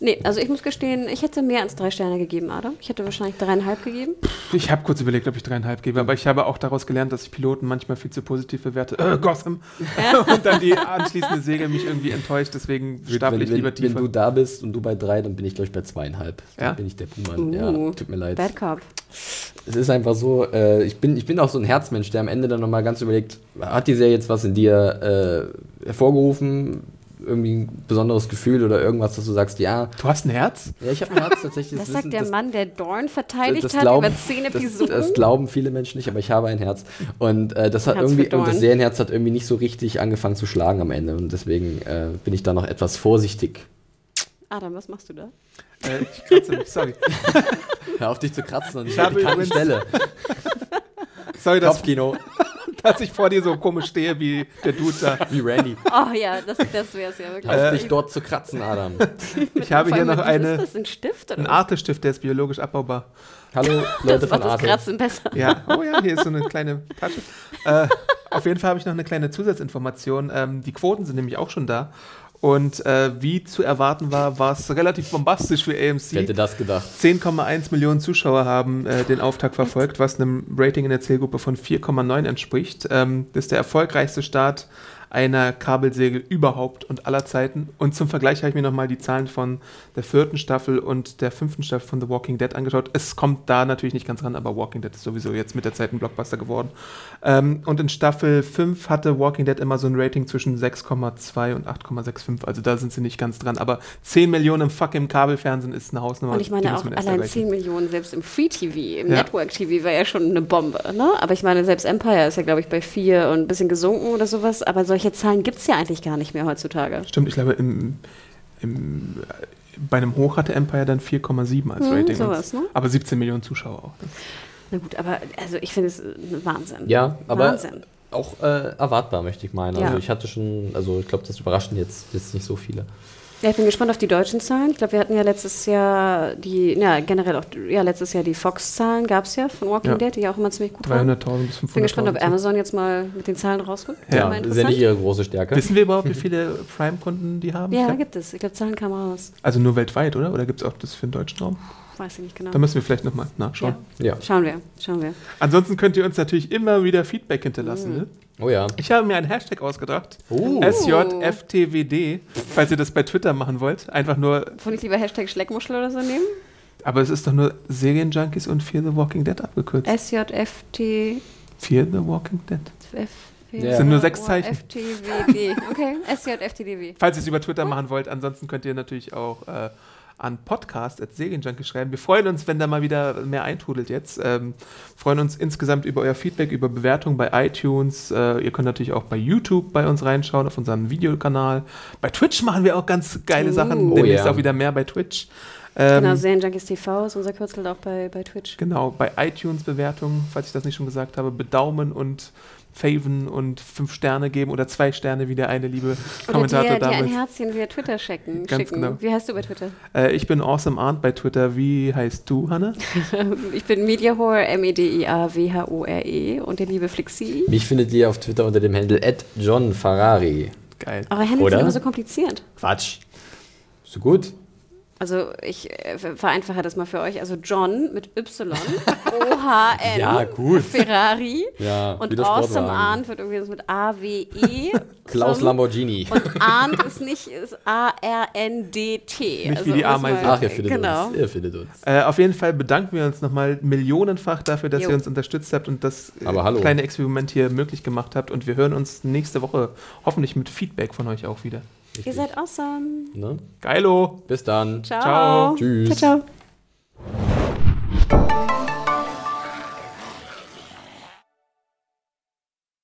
Nee, also ich muss gestehen, ich hätte mehr als drei Sterne gegeben, Adam. Ich hätte wahrscheinlich dreieinhalb gegeben. Ich habe kurz überlegt, ob ich dreieinhalb gebe, aber ich habe auch daraus gelernt, dass ich Piloten manchmal viel zu positiv bewerte. Äh, Gotham. und dann die anschließende Serie mich irgendwie enttäuscht, deswegen stapel ich wenn, lieber wenn, wenn tiefer. du da bist und du bei drei, dann bin ich, glaube ich, bei zweieinhalb. Dann Ja? bin ich der Buhmann. Uh, ja, tut mir leid. Bad Cop. Es ist einfach so, äh, ich, bin, ich bin auch so ein Herzmensch, der am Ende dann nochmal ganz überlegt, hat die Serie jetzt was in dir äh, hervorgerufen? Irgendwie ein besonderes Gefühl oder irgendwas, dass du sagst, ja, Du hast ein Herz? ja ich habe ein Herz tatsächlich. Das wissen- sagt der Mann, der Dorn verteidigt das hat glauben- über zehn Episoden. Das, das glauben viele Menschen nicht, aber ich habe ein Herz. Und äh, das hat Herz irgendwie, und das. Serienherz hat irgendwie nicht so richtig angefangen zu schlagen am Ende. Und deswegen äh, bin ich da noch etwas vorsichtig. Adam, was machst du da? Äh, ich kratze mich, sorry. Hör auf dich zu kratzen und Ich habe die Stelle. Sorry, dass, Kopfkino, dass ich vor dir so komisch stehe wie der Dude da. wie Randy. Oh ja, das, das wäre es ja wirklich. Auf dich dort zu kratzen, Adam. Ich habe hier noch was eine, Ist das ein Stift oder was? Arte-Stift, der ist biologisch abbaubar. Hallo, Leute Das von macht das Arte. Kratzen besser. Ja, oh ja, hier ist so eine kleine Tasche. Äh, auf jeden Fall habe ich noch eine kleine Zusatzinformation. Ähm, die Quoten sind nämlich auch schon da. Und äh, wie zu erwarten war, war es relativ bombastisch für Wer hätte AMC. das gedacht? 10,1 Millionen Zuschauer haben äh, den Auftakt verfolgt, was einem Rating in der Zielgruppe von 4,9 entspricht. Ähm, das ist der erfolgreichste Start einer Kabelserie überhaupt und aller Zeiten. Und zum Vergleich habe ich mir nochmal die Zahlen von der vierten Staffel und der fünften Staffel von The Walking Dead angeschaut. Es kommt da natürlich nicht ganz ran, aber Walking Dead ist sowieso jetzt mit der Zeit ein Blockbuster geworden. Ähm, und in Staffel 5 hatte Walking Dead immer so ein Rating zwischen 6,2 und 8,65. Also da sind sie nicht ganz dran. Aber 10 Millionen im fucking Kabelfernsehen ist eine Hausnummer. Und ich meine auch allein erreichen. 10 Millionen selbst im Free-TV, im Ja. Network-TV wäre ja schon eine Bombe. Ne? Aber ich meine, selbst Empire ist ja, glaube ich, bei 4 und ein bisschen gesunken oder sowas. Aber solche Zahlen gibt es ja eigentlich gar nicht mehr heutzutage. Stimmt, ich glaube, im, im, bei einem Hoch hatte Empire dann 4,7 als Hm, Rating. sowas, ne? Aber 17 Millionen Zuschauer auch. Na gut, aber also ich finde es äh, Wahnsinn. Ja, aber Wahnsinn. auch äh, erwartbar, möchte ich meinen. Ja. Also ich hatte schon, also ich glaube, das überraschen jetzt, jetzt nicht so viele. Ja, ich bin gespannt auf die deutschen Zahlen. Ich glaube, wir hatten ja letztes Jahr die, ja, generell auch, ja, letztes Jahr die Fox-Zahlen gab es ja von Walking Ja. Dead, die ja auch immer ziemlich gut waren. 300.000 bis 500.000. Bin gespannt, ob Amazon jetzt mal mit den Zahlen rausrückt. Ja, Wäre mal ist ja nicht ihre große Stärke. Wissen wir überhaupt, wie viele Prime-Kunden die haben? Ich Ja, gibt es. Ich glaube, Zahlen kamen raus. also nur weltweit, oder? Oder gibt es auch das für den deutschen Raum? Weiß ich nicht genau. Da müssen wir vielleicht nochmal nachschauen. Ja. Schauen wir, schauen wir. Ansonsten könnt ihr uns natürlich immer wieder Feedback hinterlassen. Mhm. Ne? Oh ja. Ich habe mir einen Hashtag ausgedacht. Oh. SJFTWD, falls ihr das bei Twitter machen wollt. Einfach nur, Wollte ich lieber Hashtag Schleckmuschel oder so nehmen? aber es ist doch nur Serienjunkies und Fear the Walking Dead abgekürzt. SJFT. Fear the Walking Dead. F Ja. Sind nur sechs Zeichen. FTWD. Okay, SJFTDW. Falls ihr es über Twitter machen wollt, ansonsten könnt ihr natürlich auch äh, an Podcast at Serienjunkie schreiben. Wir freuen uns, wenn da mal wieder mehr eintrudelt jetzt. Ähm, freuen uns insgesamt über euer Feedback, über Bewertungen bei iTunes. Äh, ihr könnt natürlich auch bei YouTube bei uns reinschauen, auf unserem Videokanal. Bei Twitch machen wir auch ganz geile Uh. Sachen. Oh Demnächst ja. auch wieder mehr bei Twitch. Ähm, Genau, Serienjunkies TV ist unser Kürzel auch bei, bei Twitch. Genau, bei iTunes-Bewertungen, falls ich das nicht schon gesagt habe, bedaumen und faven und fünf Sterne geben oder zwei Sterne, wie der eine liebe Oder Kommentator dir, dir ein damals. Herzchen via Twitter schicken. Ganz schicken. genau. Wie heißt du bei Twitter? Äh, ich bin Awesome Arndt bei Twitter. Wie heißt du, Hanne? Ich bin Mediahore, E M-E-D-I-A-W-H-O-R-E und der liebe Flixi. Mich findet ihr auf Twitter unter dem Handle @johnferrari. Geil. Hände Oder? sind immer so kompliziert. Quatsch. So gut? Also ich äh, ver- vereinfache das mal für euch. Also John mit Y, O-H-N, Ja, gut. Ferrari. Ja, und Awesome. Arndt wird irgendwie mit A-W-E. Klaus zum- Lamborghini. Und Arndt ist nicht, ist A-R-N-D-T. Nicht wie die Ameise. Ach, ihr findet genau. uns. Ihr findet uns. Äh, auf jeden Fall bedanken wir uns nochmal millionenfach dafür, dass Jo. ihr uns unterstützt habt und das äh, Aber hallo. kleine Experiment hier möglich gemacht habt. Und wir hören uns nächste Woche hoffentlich mit Feedback von euch auch wieder. Ihr seid awesome. Ne? Geilo! Bis dann. Ciao. Ciao. Tschüss. Ciao, ciao.